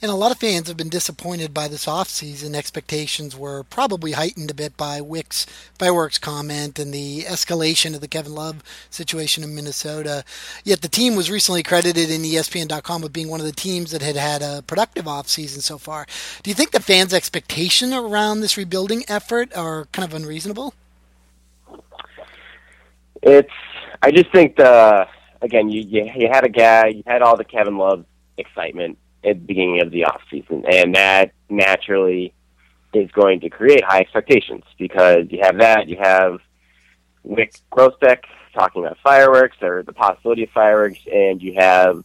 And a lot of fans have been disappointed by this offseason. Expectations were probably heightened a bit by Wyc's fireworks comment and the escalation of the Kevin Love situation in Minnesota. Yet the team was recently credited in ESPN.com with being one of the teams that had had a productive offseason so far. Do you think the fans' expectation around this rebuilding effort are kind of unreasonable? It's. I just think the again you you, you had a guy you had all the Kevin Love excitement at the beginning of the off season, and that naturally is going to create high expectations because you have that, you have Wyc Grousbeck talking about fireworks or the possibility of fireworks, and you have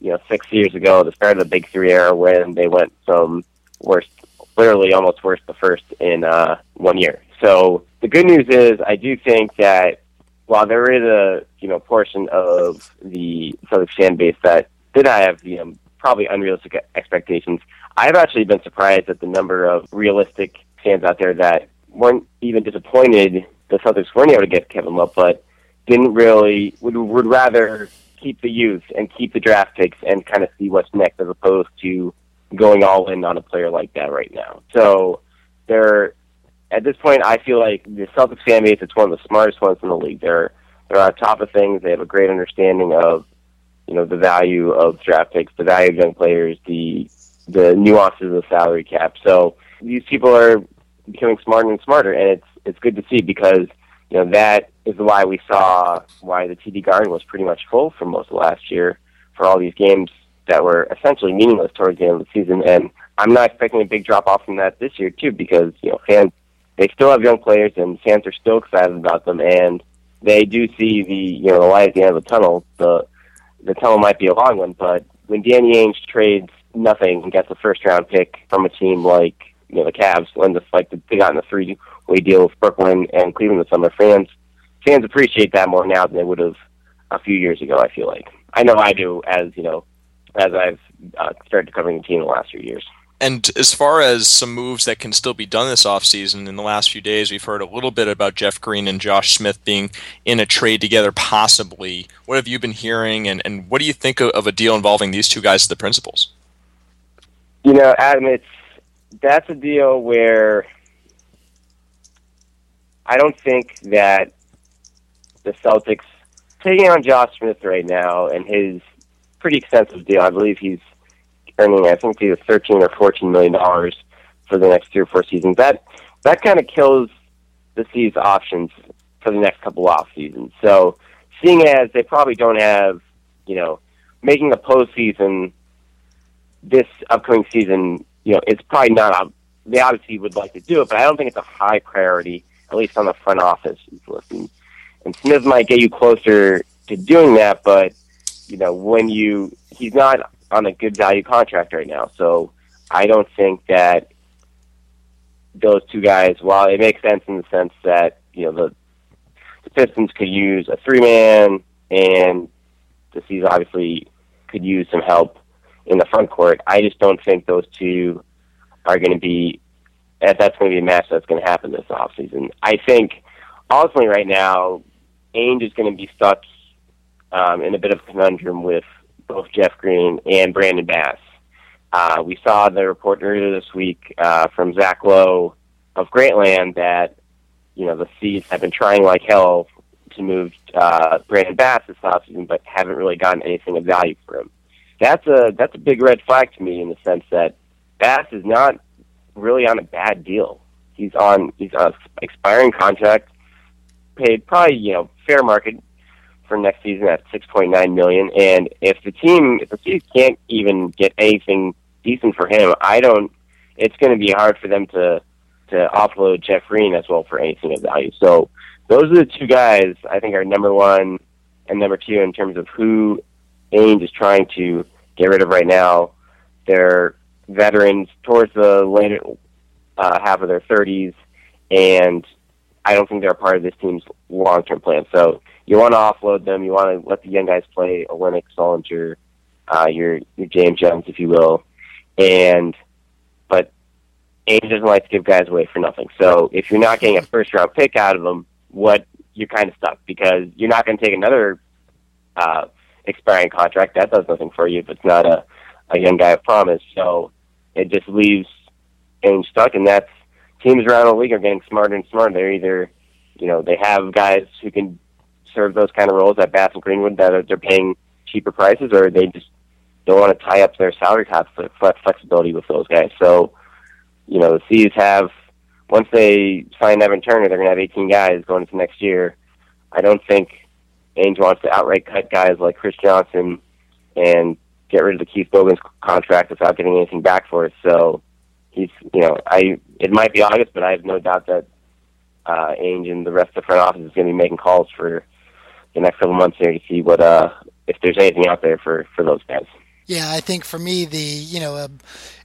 you know six years ago the start of the Big Three era when they went from worst, literally almost worst the first in uh, one year. So the good news is I do think that while there is a you know portion of the Celtics fan base that did I have you know probably unrealistic expectations. I've actually been surprised at the number of realistic fans out there that weren't even disappointed the Celtics weren't able to get Kevin Love, but didn't really would would rather keep the youth and keep the draft picks and kind of see what's next as opposed to going all in on a player like that right now. So they're at this point I feel like the Celtics fan base it's one of the smartest ones in the league. They're they're on top of things. They have a great understanding of you know the value of draft picks, the value of young players, the the nuances of salary cap. So these people are becoming smarter and smarter, and it's it's good to see because you know that is why we saw why the TD Garden was pretty much full for most of last year for all these games that were essentially meaningless towards the end of the season. And I'm not expecting a big drop off from that this year too, because you know fans they still have young players and fans are still excited about them, and they do see the you know the light at the end of the tunnel. The the tunnel might be a long one, but when Danny Ainge trades nothing and gets a first round pick from a team like you know the Cavs, when the like they got in a three way deal with Brooklyn and Cleveland this summer, fans fans appreciate that more now than they would have a few years ago. I feel like I know I do as you know as I've uh, started covering the team in the last few years. And as far as some moves that can still be done this offseason, in the last few days, we've heard a little bit about Jeff Green and Josh Smith being in a trade together, possibly. What have you been hearing, and, and what do you think of, of a deal involving these two guys the principals? You know, Adam, it's that's a deal where I don't think that the Celtics taking on Josh Smith right now and his pretty extensive deal. I believe he's earning I think either thirteen or fourteen million dollars for the next three or four seasons. That that kind of kills the C's options for the next couple off seasons. So seeing as they probably don't have, you know, making the postseason this upcoming season, you know, it's probably not a, they obviously would like to do it, but I don't think it's a high priority, at least on the front office list. And, and Smith might get you closer to doing that, but you know, when you he's not on a good value contract right now. So I don't think that those two guys, while it makes sense in the sense that, you know, the, the Pistons could use a three man and the C's obviously could use some help in the front court. I just don't think those two are going to be, that's going to be a match that's going to happen this offseason. I think ultimately right now, Ainge is going to be stuck um, in a bit of a conundrum with both Jeff Green and Brandon Bass. Uh, we saw the report earlier this week uh, from Zach Lowe of Grantland that you know the C's have been trying like hell to move uh, Brandon Bass this offseason, but haven't really gotten anything of value for him. That's a that's a big red flag to me in the sense that Bass is not really on a bad deal. He's on he's on an expiring contract, paid probably you know fair market for next season at 6.9 million. And if the team, if the C's can't even get anything decent for him, I don't. It's going to be hard for them to to offload Jeff Green as well for anything of value. So those are the two guys I think are number one and number two in terms of who Ainge is trying to get rid of right now. They're veterans towards the later uh, half of their 30s, and I don't think they're a part of this team's long-term plan. So you want to offload them. You want to let the young guys play Olynyk, Sullinger, uh, your your James Jones, if you will, and but Ainge doesn't like to give guys away for nothing. So if you're not getting a first round pick out of them, what you're kind of stuck because you're not going to take another uh, expiring contract. That does nothing for you if it's not a a young guy of promise. So it just leaves Ainge stuck, and that's teams around the league are getting smarter and smarter. They're either, you know, they have guys who can serve those kind of roles at Bass and Greenwood that are, they're paying cheaper prices, or they just don't want to tie up their salary cap flexibility with those guys. So, you know, the C's have once they sign Evan Turner, they're going to have 18 guys going into next year. I don't think Ainge wants to outright cut guys like Chris Johnson and get rid of the Keith Bogans contract without getting anything back for it. So he's, you know, I it might be August, but I have no doubt that uh, Ainge and the rest of the front office is going to be making calls for the next couple months here to see what uh if there's anything out there for for those guys. Yeah, I think for me, the you know a,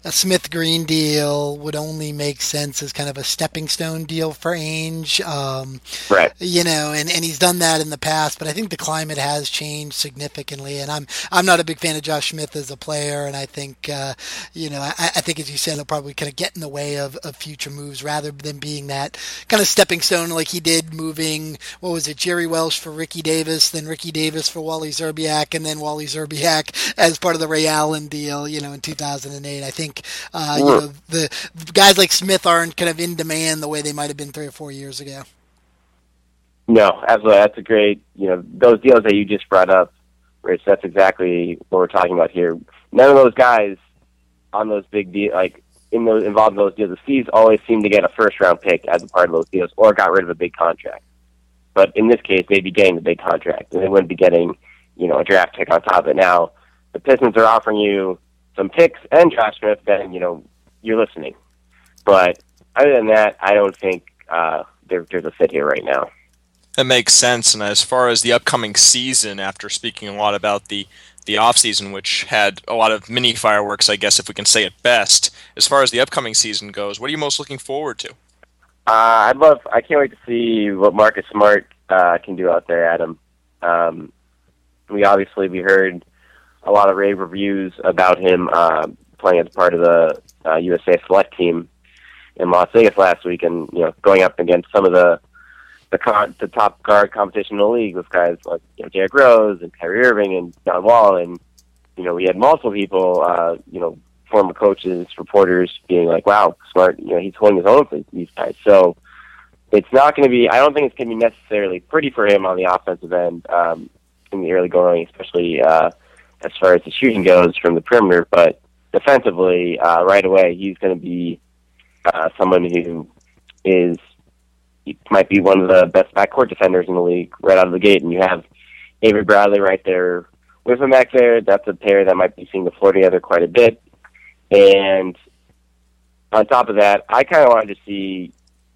a Smith Green deal would only make sense as kind of a stepping stone deal for Ainge. Um, right. You know, and, and he's done that in the past, but I think the climate has changed significantly. And I'm I'm not a big fan of Josh Smith as a player, and I think uh, you know I, I think as you said, he'll probably kind of get in the way of, of future moves rather than being that kind of stepping stone like he did moving what was it Jiri Welsch for Ricky Davis, then Ricky Davis for Wally Szczerbiak, and then Wally Szczerbiak as part of the Ray Allen deal. You know, in 2008, I think uh, you know the guys like Smith aren't kind of in demand the way they might have been three or four years ago. No, absolutely. That's a great, you know, those deals that you just brought up, Rich, that's exactly what we're talking about here. None of those guys on those big deals, like in those involved in those deals, the C's always seem to get a first round pick as a part of those deals or got rid of a big contract. But in this case, they'd be getting the big contract and they wouldn't be getting, you know, a draft pick on top of it. Now, the Pistons are offering you some picks and Josh Smith, then, you know, you're listening. But other than that, I don't think uh, there, there's a fit here right now. That makes sense. And as far as the upcoming season, after speaking a lot about the the off season, which had a lot of mini fireworks, I guess if we can say it best. As far as the upcoming season goes, what are you most looking forward to? Uh, I'd love. I can't wait to see what Marcus Smart uh, can do out there, Adam. Um, we obviously we heard a lot of rave reviews about him uh, playing as part of the uh, USA Select team in Las Vegas last week, and you know going up against some of the the, con- the top guard competition in the league with guys like you know Derrick Rose and Kyrie Irving and John Wall, and you know we had multiple people, uh, you know, former coaches, reporters being like, "Wow, smart! You know, he's holding his own for these guys." So it's not going to be. I don't think it's going to be necessarily pretty for him on the offensive end um, in the early going, especially uh, as far as the shooting goes from the perimeter. But defensively, uh, right away, he's going to be uh, someone who is might be one of the best backcourt defenders in the league right out of the gate. And you have Avery Bradley right there with him back there. That's a pair that might be seeing the floor together quite a bit. And on top of that, I kind of wanted to see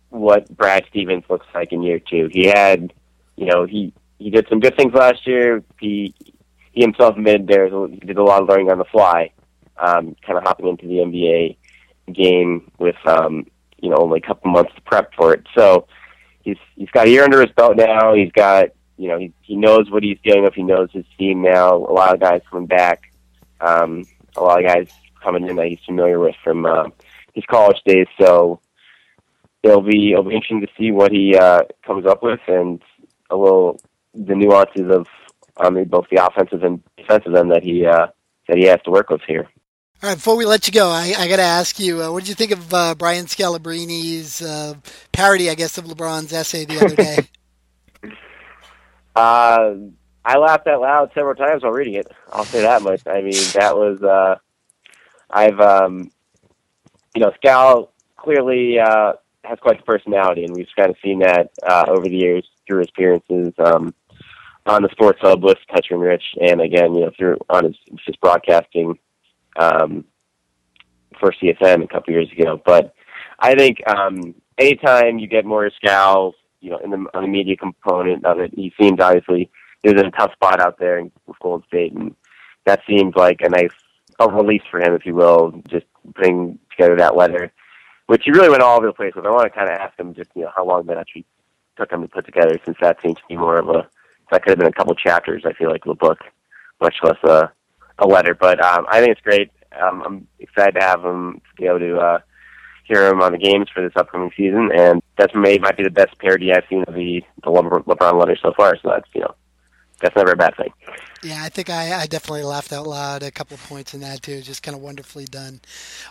what Brad Stevens looks like in year two. He had, you know, he he did some good things last year. He he himself admitted there he did a lot of learning on the fly, um, kind of hopping into the NBA game with um, you know only a couple months to prep for it. So he's he's got a year under his belt now. He's got you know he he knows what he's dealing with. He knows his team now. A lot of guys coming back. Um, a lot of guys coming in that he's familiar with from uh, his college days. So it'll be it'll be interesting to see what he uh, comes up with and a little the nuances of Mean both the offensive and defensive end that he uh, that he has to work with here. All right, before we let you go, I, I got to ask you, uh, what did you think of uh, Brian Scalabrine's uh, parody, I guess, of LeBron's essay the other day? uh, I laughed out loud several times while reading it. I'll say that much. I mean, that was uh, I've um, you know, Scal clearly uh, has quite the personality, and we've kind of seen that uh, over the years through his appearances um, on the Sports Hub with and Rich, and again, you know, through on his, his broadcasting um, for CSN a couple years ago. But I think um, anytime you get more Scal, you know, in the, on the media component of it, he seems obviously he was in a tough spot out there with Golden State, and that seemed like a nice a release for him, if you will, just putting together that letter, which he really went all over the place with. I want to kind of ask him just you know how long that actually took him to put together, since that seems to be more of a that could have been a couple chapters. I feel like of a book, much less a a letter. But um, I think it's great. Um, I'm excited to have him to be able to uh, hear him on the games for this upcoming season, and that's made might be the best parody I've seen of the the LeBron letter so far. So that's you know that's never a bad thing. Yeah, I think I, I, definitely laughed out loud a couple of points in that too. Just kind of wonderfully done.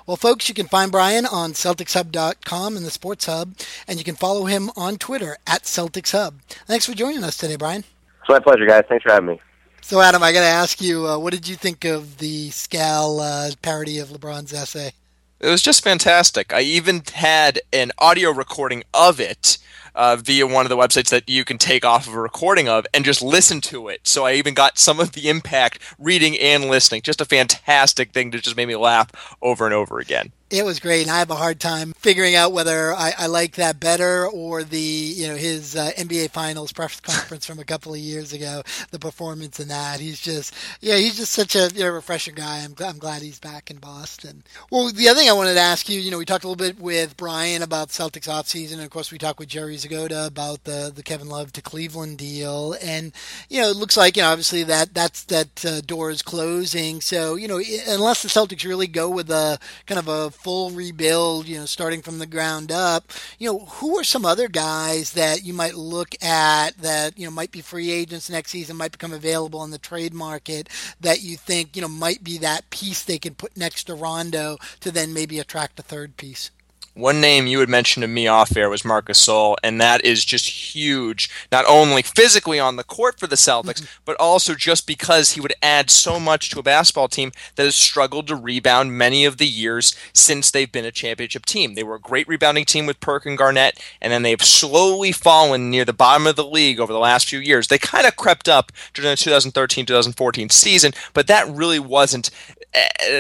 Well, folks, you can find Brian on CelticsHub.com in the Sports Hub, and you can follow him on Twitter at Celtics Hub. Thanks for joining us today, Brian. It's my pleasure, guys. Thanks for having me. So, Adam, I got to ask you, uh, what did you think of the Scal uh, parody of LeBron's essay? It was just fantastic. I even had an audio recording of it uh, via one of the websites that you can take off of a recording of and just listen to it. So I even got some of the impact reading and listening. Just a fantastic thing to just make me laugh over and over again. It was great, and I have a hard time figuring out whether I, I like that better or the you know his uh, NBA Finals press conference from a couple of years ago. The performance in that, he's just yeah, he's just such a you know, refreshing guy. I'm I'm glad he's back in Boston. Well, the other thing I wanted to ask you, you know, we talked a little bit with Brian about Celtics offseason, and of course we talked with Jerry Zgoda about the the Kevin Love to Cleveland deal, and you know it looks like you know obviously that that's that uh, door is closing. So you know unless the Celtics really go with a kind of a full rebuild, you know, starting from the ground up, you know, who are some other guys that you might look at that, you know, might be free agents next season, might become available in the trade market that you think, you know, might be that piece they can put next to Rondo to then maybe attract a third piece? One name you had mentioned to me off air was Marcus Gasol, and that is just huge, not only physically on the court for the Celtics, mm-hmm. but also just because he would add so much to a basketball team that has struggled to rebound many of the years since they've been a championship team. They were a great rebounding team with Perk and Garnett, and then they've slowly fallen near the bottom of the league over the last few years. They kind of crept up during the 2013 2014 season, but that really wasn't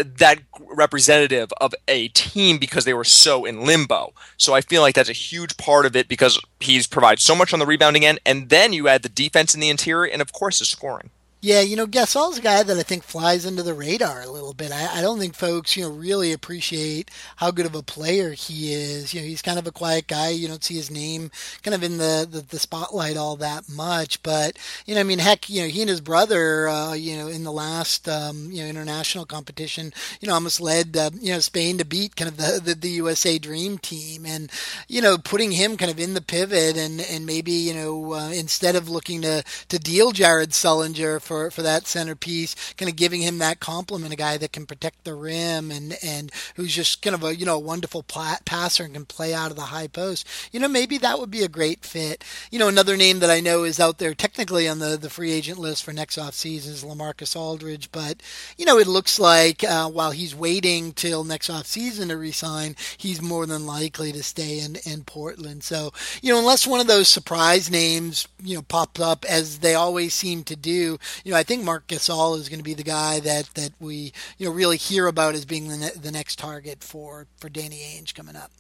that representative of a team because they were so in limbo. So I feel like that's a huge part of it because he's provides so much on the rebounding end, and then you add the defense in the interior, and of course the scoring. Yeah, you know, Gasol's a guy that I think flies under the radar a little bit. I, I, don't think folks, you know, really appreciate how good of a player he is. You know, he's kind of a quiet guy. You don't see his name kind of in the, the, the spotlight all that much. But, you know, I mean, heck, you know, he and his brother, uh, you know, in the last, um, you know, international competition, you know, almost led, uh, you know, Spain to beat kind of the, the, the USA Dream Team. And, you know, putting him kind of in the pivot and, and maybe, you know, uh, instead of looking to, to deal Jared Sullinger for for that centerpiece, kind of giving him that compliment, a guy that can protect the rim and and who's just kind of a you know wonderful passer and can play out of the high post. You know, maybe that would be a great fit. You know, another name that I know is out there technically on the the free agent list for next off season is LaMarcus Aldridge, but you know, it looks like uh, while he's waiting till next off season to resign, he's more than likely to stay in in Portland. So you know, unless one of those surprise names you know pops up as they always seem to do, you know, I think Marc Gasol is going to be the guy that, that we you know really hear about as being the, ne- the next target for, for Danny Ainge coming up.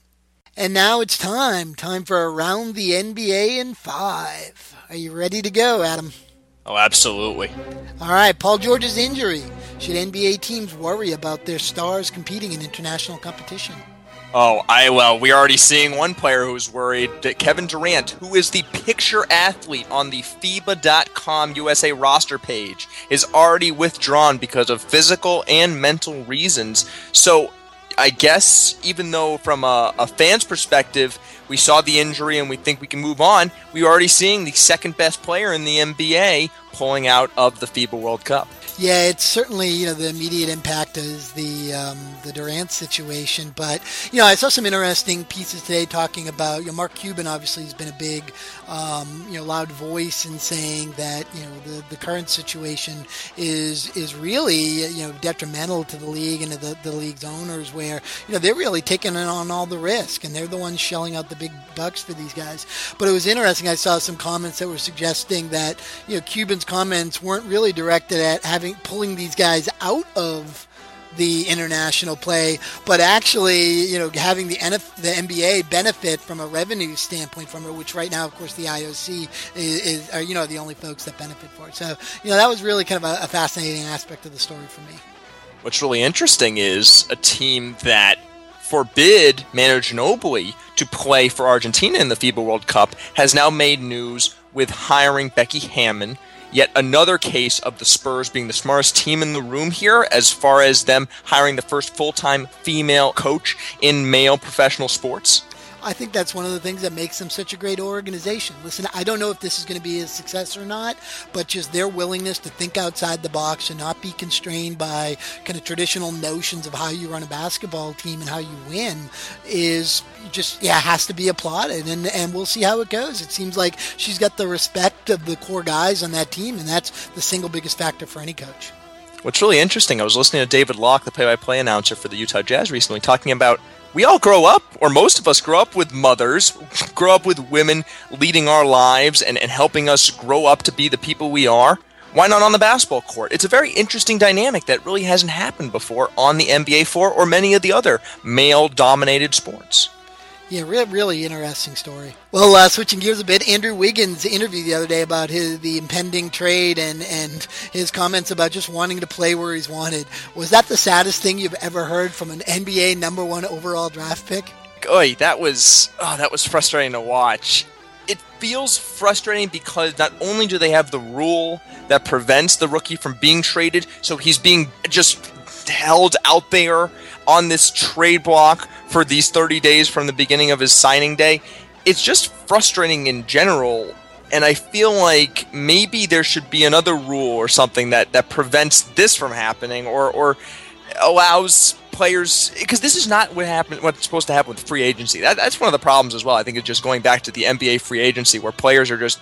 And now it's time, time for around the NBA in five. Are you ready to go, Adam? Oh, absolutely. All right, Paul George's injury. Should NBA teams worry about their stars competing in international competition? Oh, I well, we're already seeing one player who's worried that Kevin Durant, who is the picture athlete on the FIBA.com USA roster page, is already withdrawn because of physical and mental reasons. So I guess even though from a, a, fan's perspective we saw the injury and we think we can move on, we're already seeing the second best player in the NBA pulling out of the FIBA World Cup. Yeah, it's certainly you know the immediate impact is the um, the Durant situation, but you know I saw some interesting pieces today talking about you know Mark Cuban obviously has been a big um, you know loud voice in saying that you know the, the current situation is is really you know detrimental to the league and to the, the league's owners where you know they're really taking on all the risk and they're the ones shelling out the big bucks for these guys. But it was interesting. I saw some comments that were suggesting that you know Cuban's comments weren't really directed at having pulling these guys out of the international play, but actually, you know, having the NF, the NBA benefit from a revenue standpoint from it, which right now, of course, the IOC is, is are you know the only folks that benefit for it. So, you know, that was really kind of a, a fascinating aspect of the story for me. What's really interesting is a team that forbid Manu Ginobili to play for Argentina in the FIBA World Cup has now made news with hiring Becky Hammon Yet another case of the Spurs being the smartest team in the room here, as far as them hiring the first full time female coach in male professional sports. I think that's one of the things that makes them such a great organization. Listen, I don't know if this is going to be a success or not, but just their willingness to think outside the box and not be constrained by kind of traditional notions of how you run a basketball team and how you win is just yeah has to be applauded and and we'll see how it goes it seems like she's got the respect of the core guys on that team and that's the single biggest factor for any coach What's really interesting, I was listening to David Locke, the play by play announcer for the Utah Jazz recently, talking about we all grow up, or most of us grow up with mothers, grow up with women leading our lives and, and helping us grow up to be the people we are. Why not on the basketball court? It's a very interesting dynamic that really hasn't happened before on the NBA floor or many of the other male dominated sports. Yeah, really, really interesting story. Well, uh, switching gears a bit, Andrew Wiggins' interview the other day about his the impending trade and and his comments about just wanting to play where he's wanted. Was that the saddest thing you've ever heard from an NBA number one overall draft pick? Oy, that was oh, that was frustrating to watch. It feels frustrating because not only do they have the rule that prevents the rookie from being traded, so he's being just held out there on this trade block for these 30 days from the beginning of his signing day. It's just frustrating in general. And I feel like maybe there should be another rule or something that, that prevents this from happening or, or allows players because this is not what happened what's supposed to happen with free agency. That, that's one of the problems as well. I think it's just going back to the NBA free agency where players are just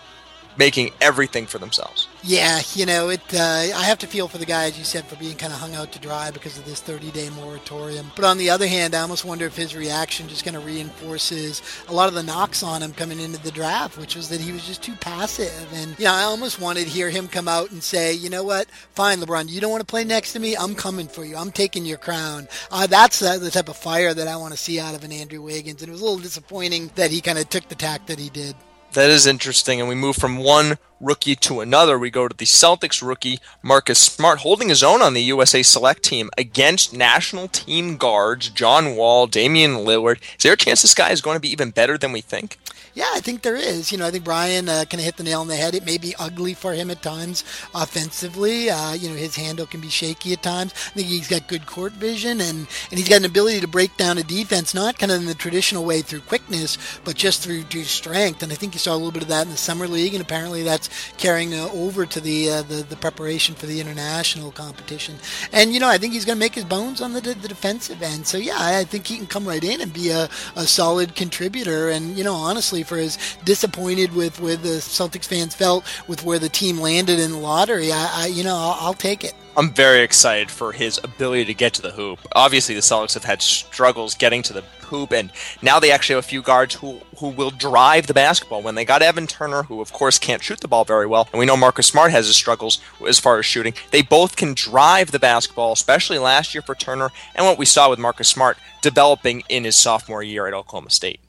making everything for themselves. Yeah, you know, it. Uh, I have to feel for the guy, as you said, for being kind of hung out to dry because of this 30-day moratorium. But on the other hand, I almost wonder if his reaction just kind of reinforces a lot of the knocks on him coming into the draft, which was that he was just too passive. And you know, I almost wanted to hear him come out and say, you know what, fine, LeBron, you don't want to play next to me, I'm coming for you, I'm taking your crown. Uh, that's uh, the type of fire that I want to see out of an Andrew Wiggins. And it was a little disappointing that he kind of took the tack that he did. That is interesting. And we move from one rookie to another. We go to the Celtics rookie, Marcus Smart, holding his own on the USA Select team against national team guards John Wall, Damian Lillard. Is there a chance this guy is going to be even better than we think? Yeah, I think there is. You know, I think Brian uh, kind of hit the nail on the head. It may be ugly for him at times offensively. Uh, you know, his handle can be shaky at times. I think he's got good court vision and, and he's got an ability to break down a defense, not kind of in the traditional way through quickness, but just through, through strength. And I think you saw a little bit of that in the summer league, and apparently that's carrying uh, over to the, uh, the the preparation for the international competition. And you know, I think he's going to make his bones on the, the defensive end. So yeah, I think he can come right in and be a, a solid contributor. And you know, honestly for as disappointed with where the Celtics fans felt with where the team landed in the lottery, I, I you know I'll, I'll take it. I'm very excited for his ability to get to the hoop. Obviously, the Celtics have had struggles getting to the hoop, and now they actually have a few guards who who will drive the basketball. When they got Evan Turner, who of course can't shoot the ball very well, and we know Marcus Smart has his struggles as far as shooting, they both can drive the basketball, especially last year for Turner, and what we saw with Marcus Smart developing in his sophomore year at Oklahoma State.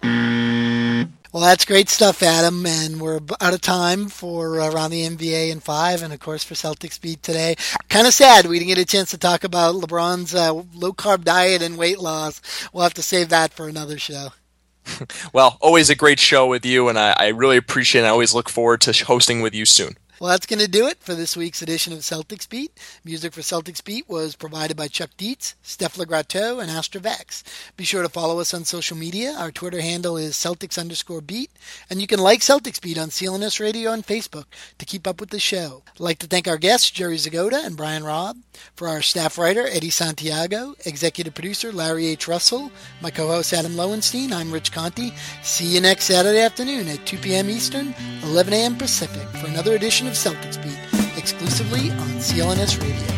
Well, that's great stuff, Adam. And we're out of time for uh, around the NBA in five, and of course for Celtics beat today. Kind of sad we didn't get a chance to talk about LeBron's uh, low carb diet and weight loss. We'll have to save that for another show. well, always a great show with you, and I, I really appreciate. it. I always look forward to hosting with you soon. Well, that's going to do it for this week's edition of Celtics Beat. Music for Celtics Beat was provided by Chuck Dietz, Steph Legrateau, and Astrovex. Be sure to follow us on social media. Our Twitter handle is Celtics underscore beat, and you can like Celtics Beat on CLNS Radio on Facebook to keep up with the show. I'd like to thank our guests, Jerry Zgoda and Brian Robb, for our staff writer, Eddie Santiago, executive producer, Larry H. Russell, my co-host, Adam Lowenstein. I'm Rich Conte. See you next Saturday afternoon at 2 p.m. Eastern, 11 a.m. Pacific for another edition of Celtics Beat, exclusively on CLNS Radio.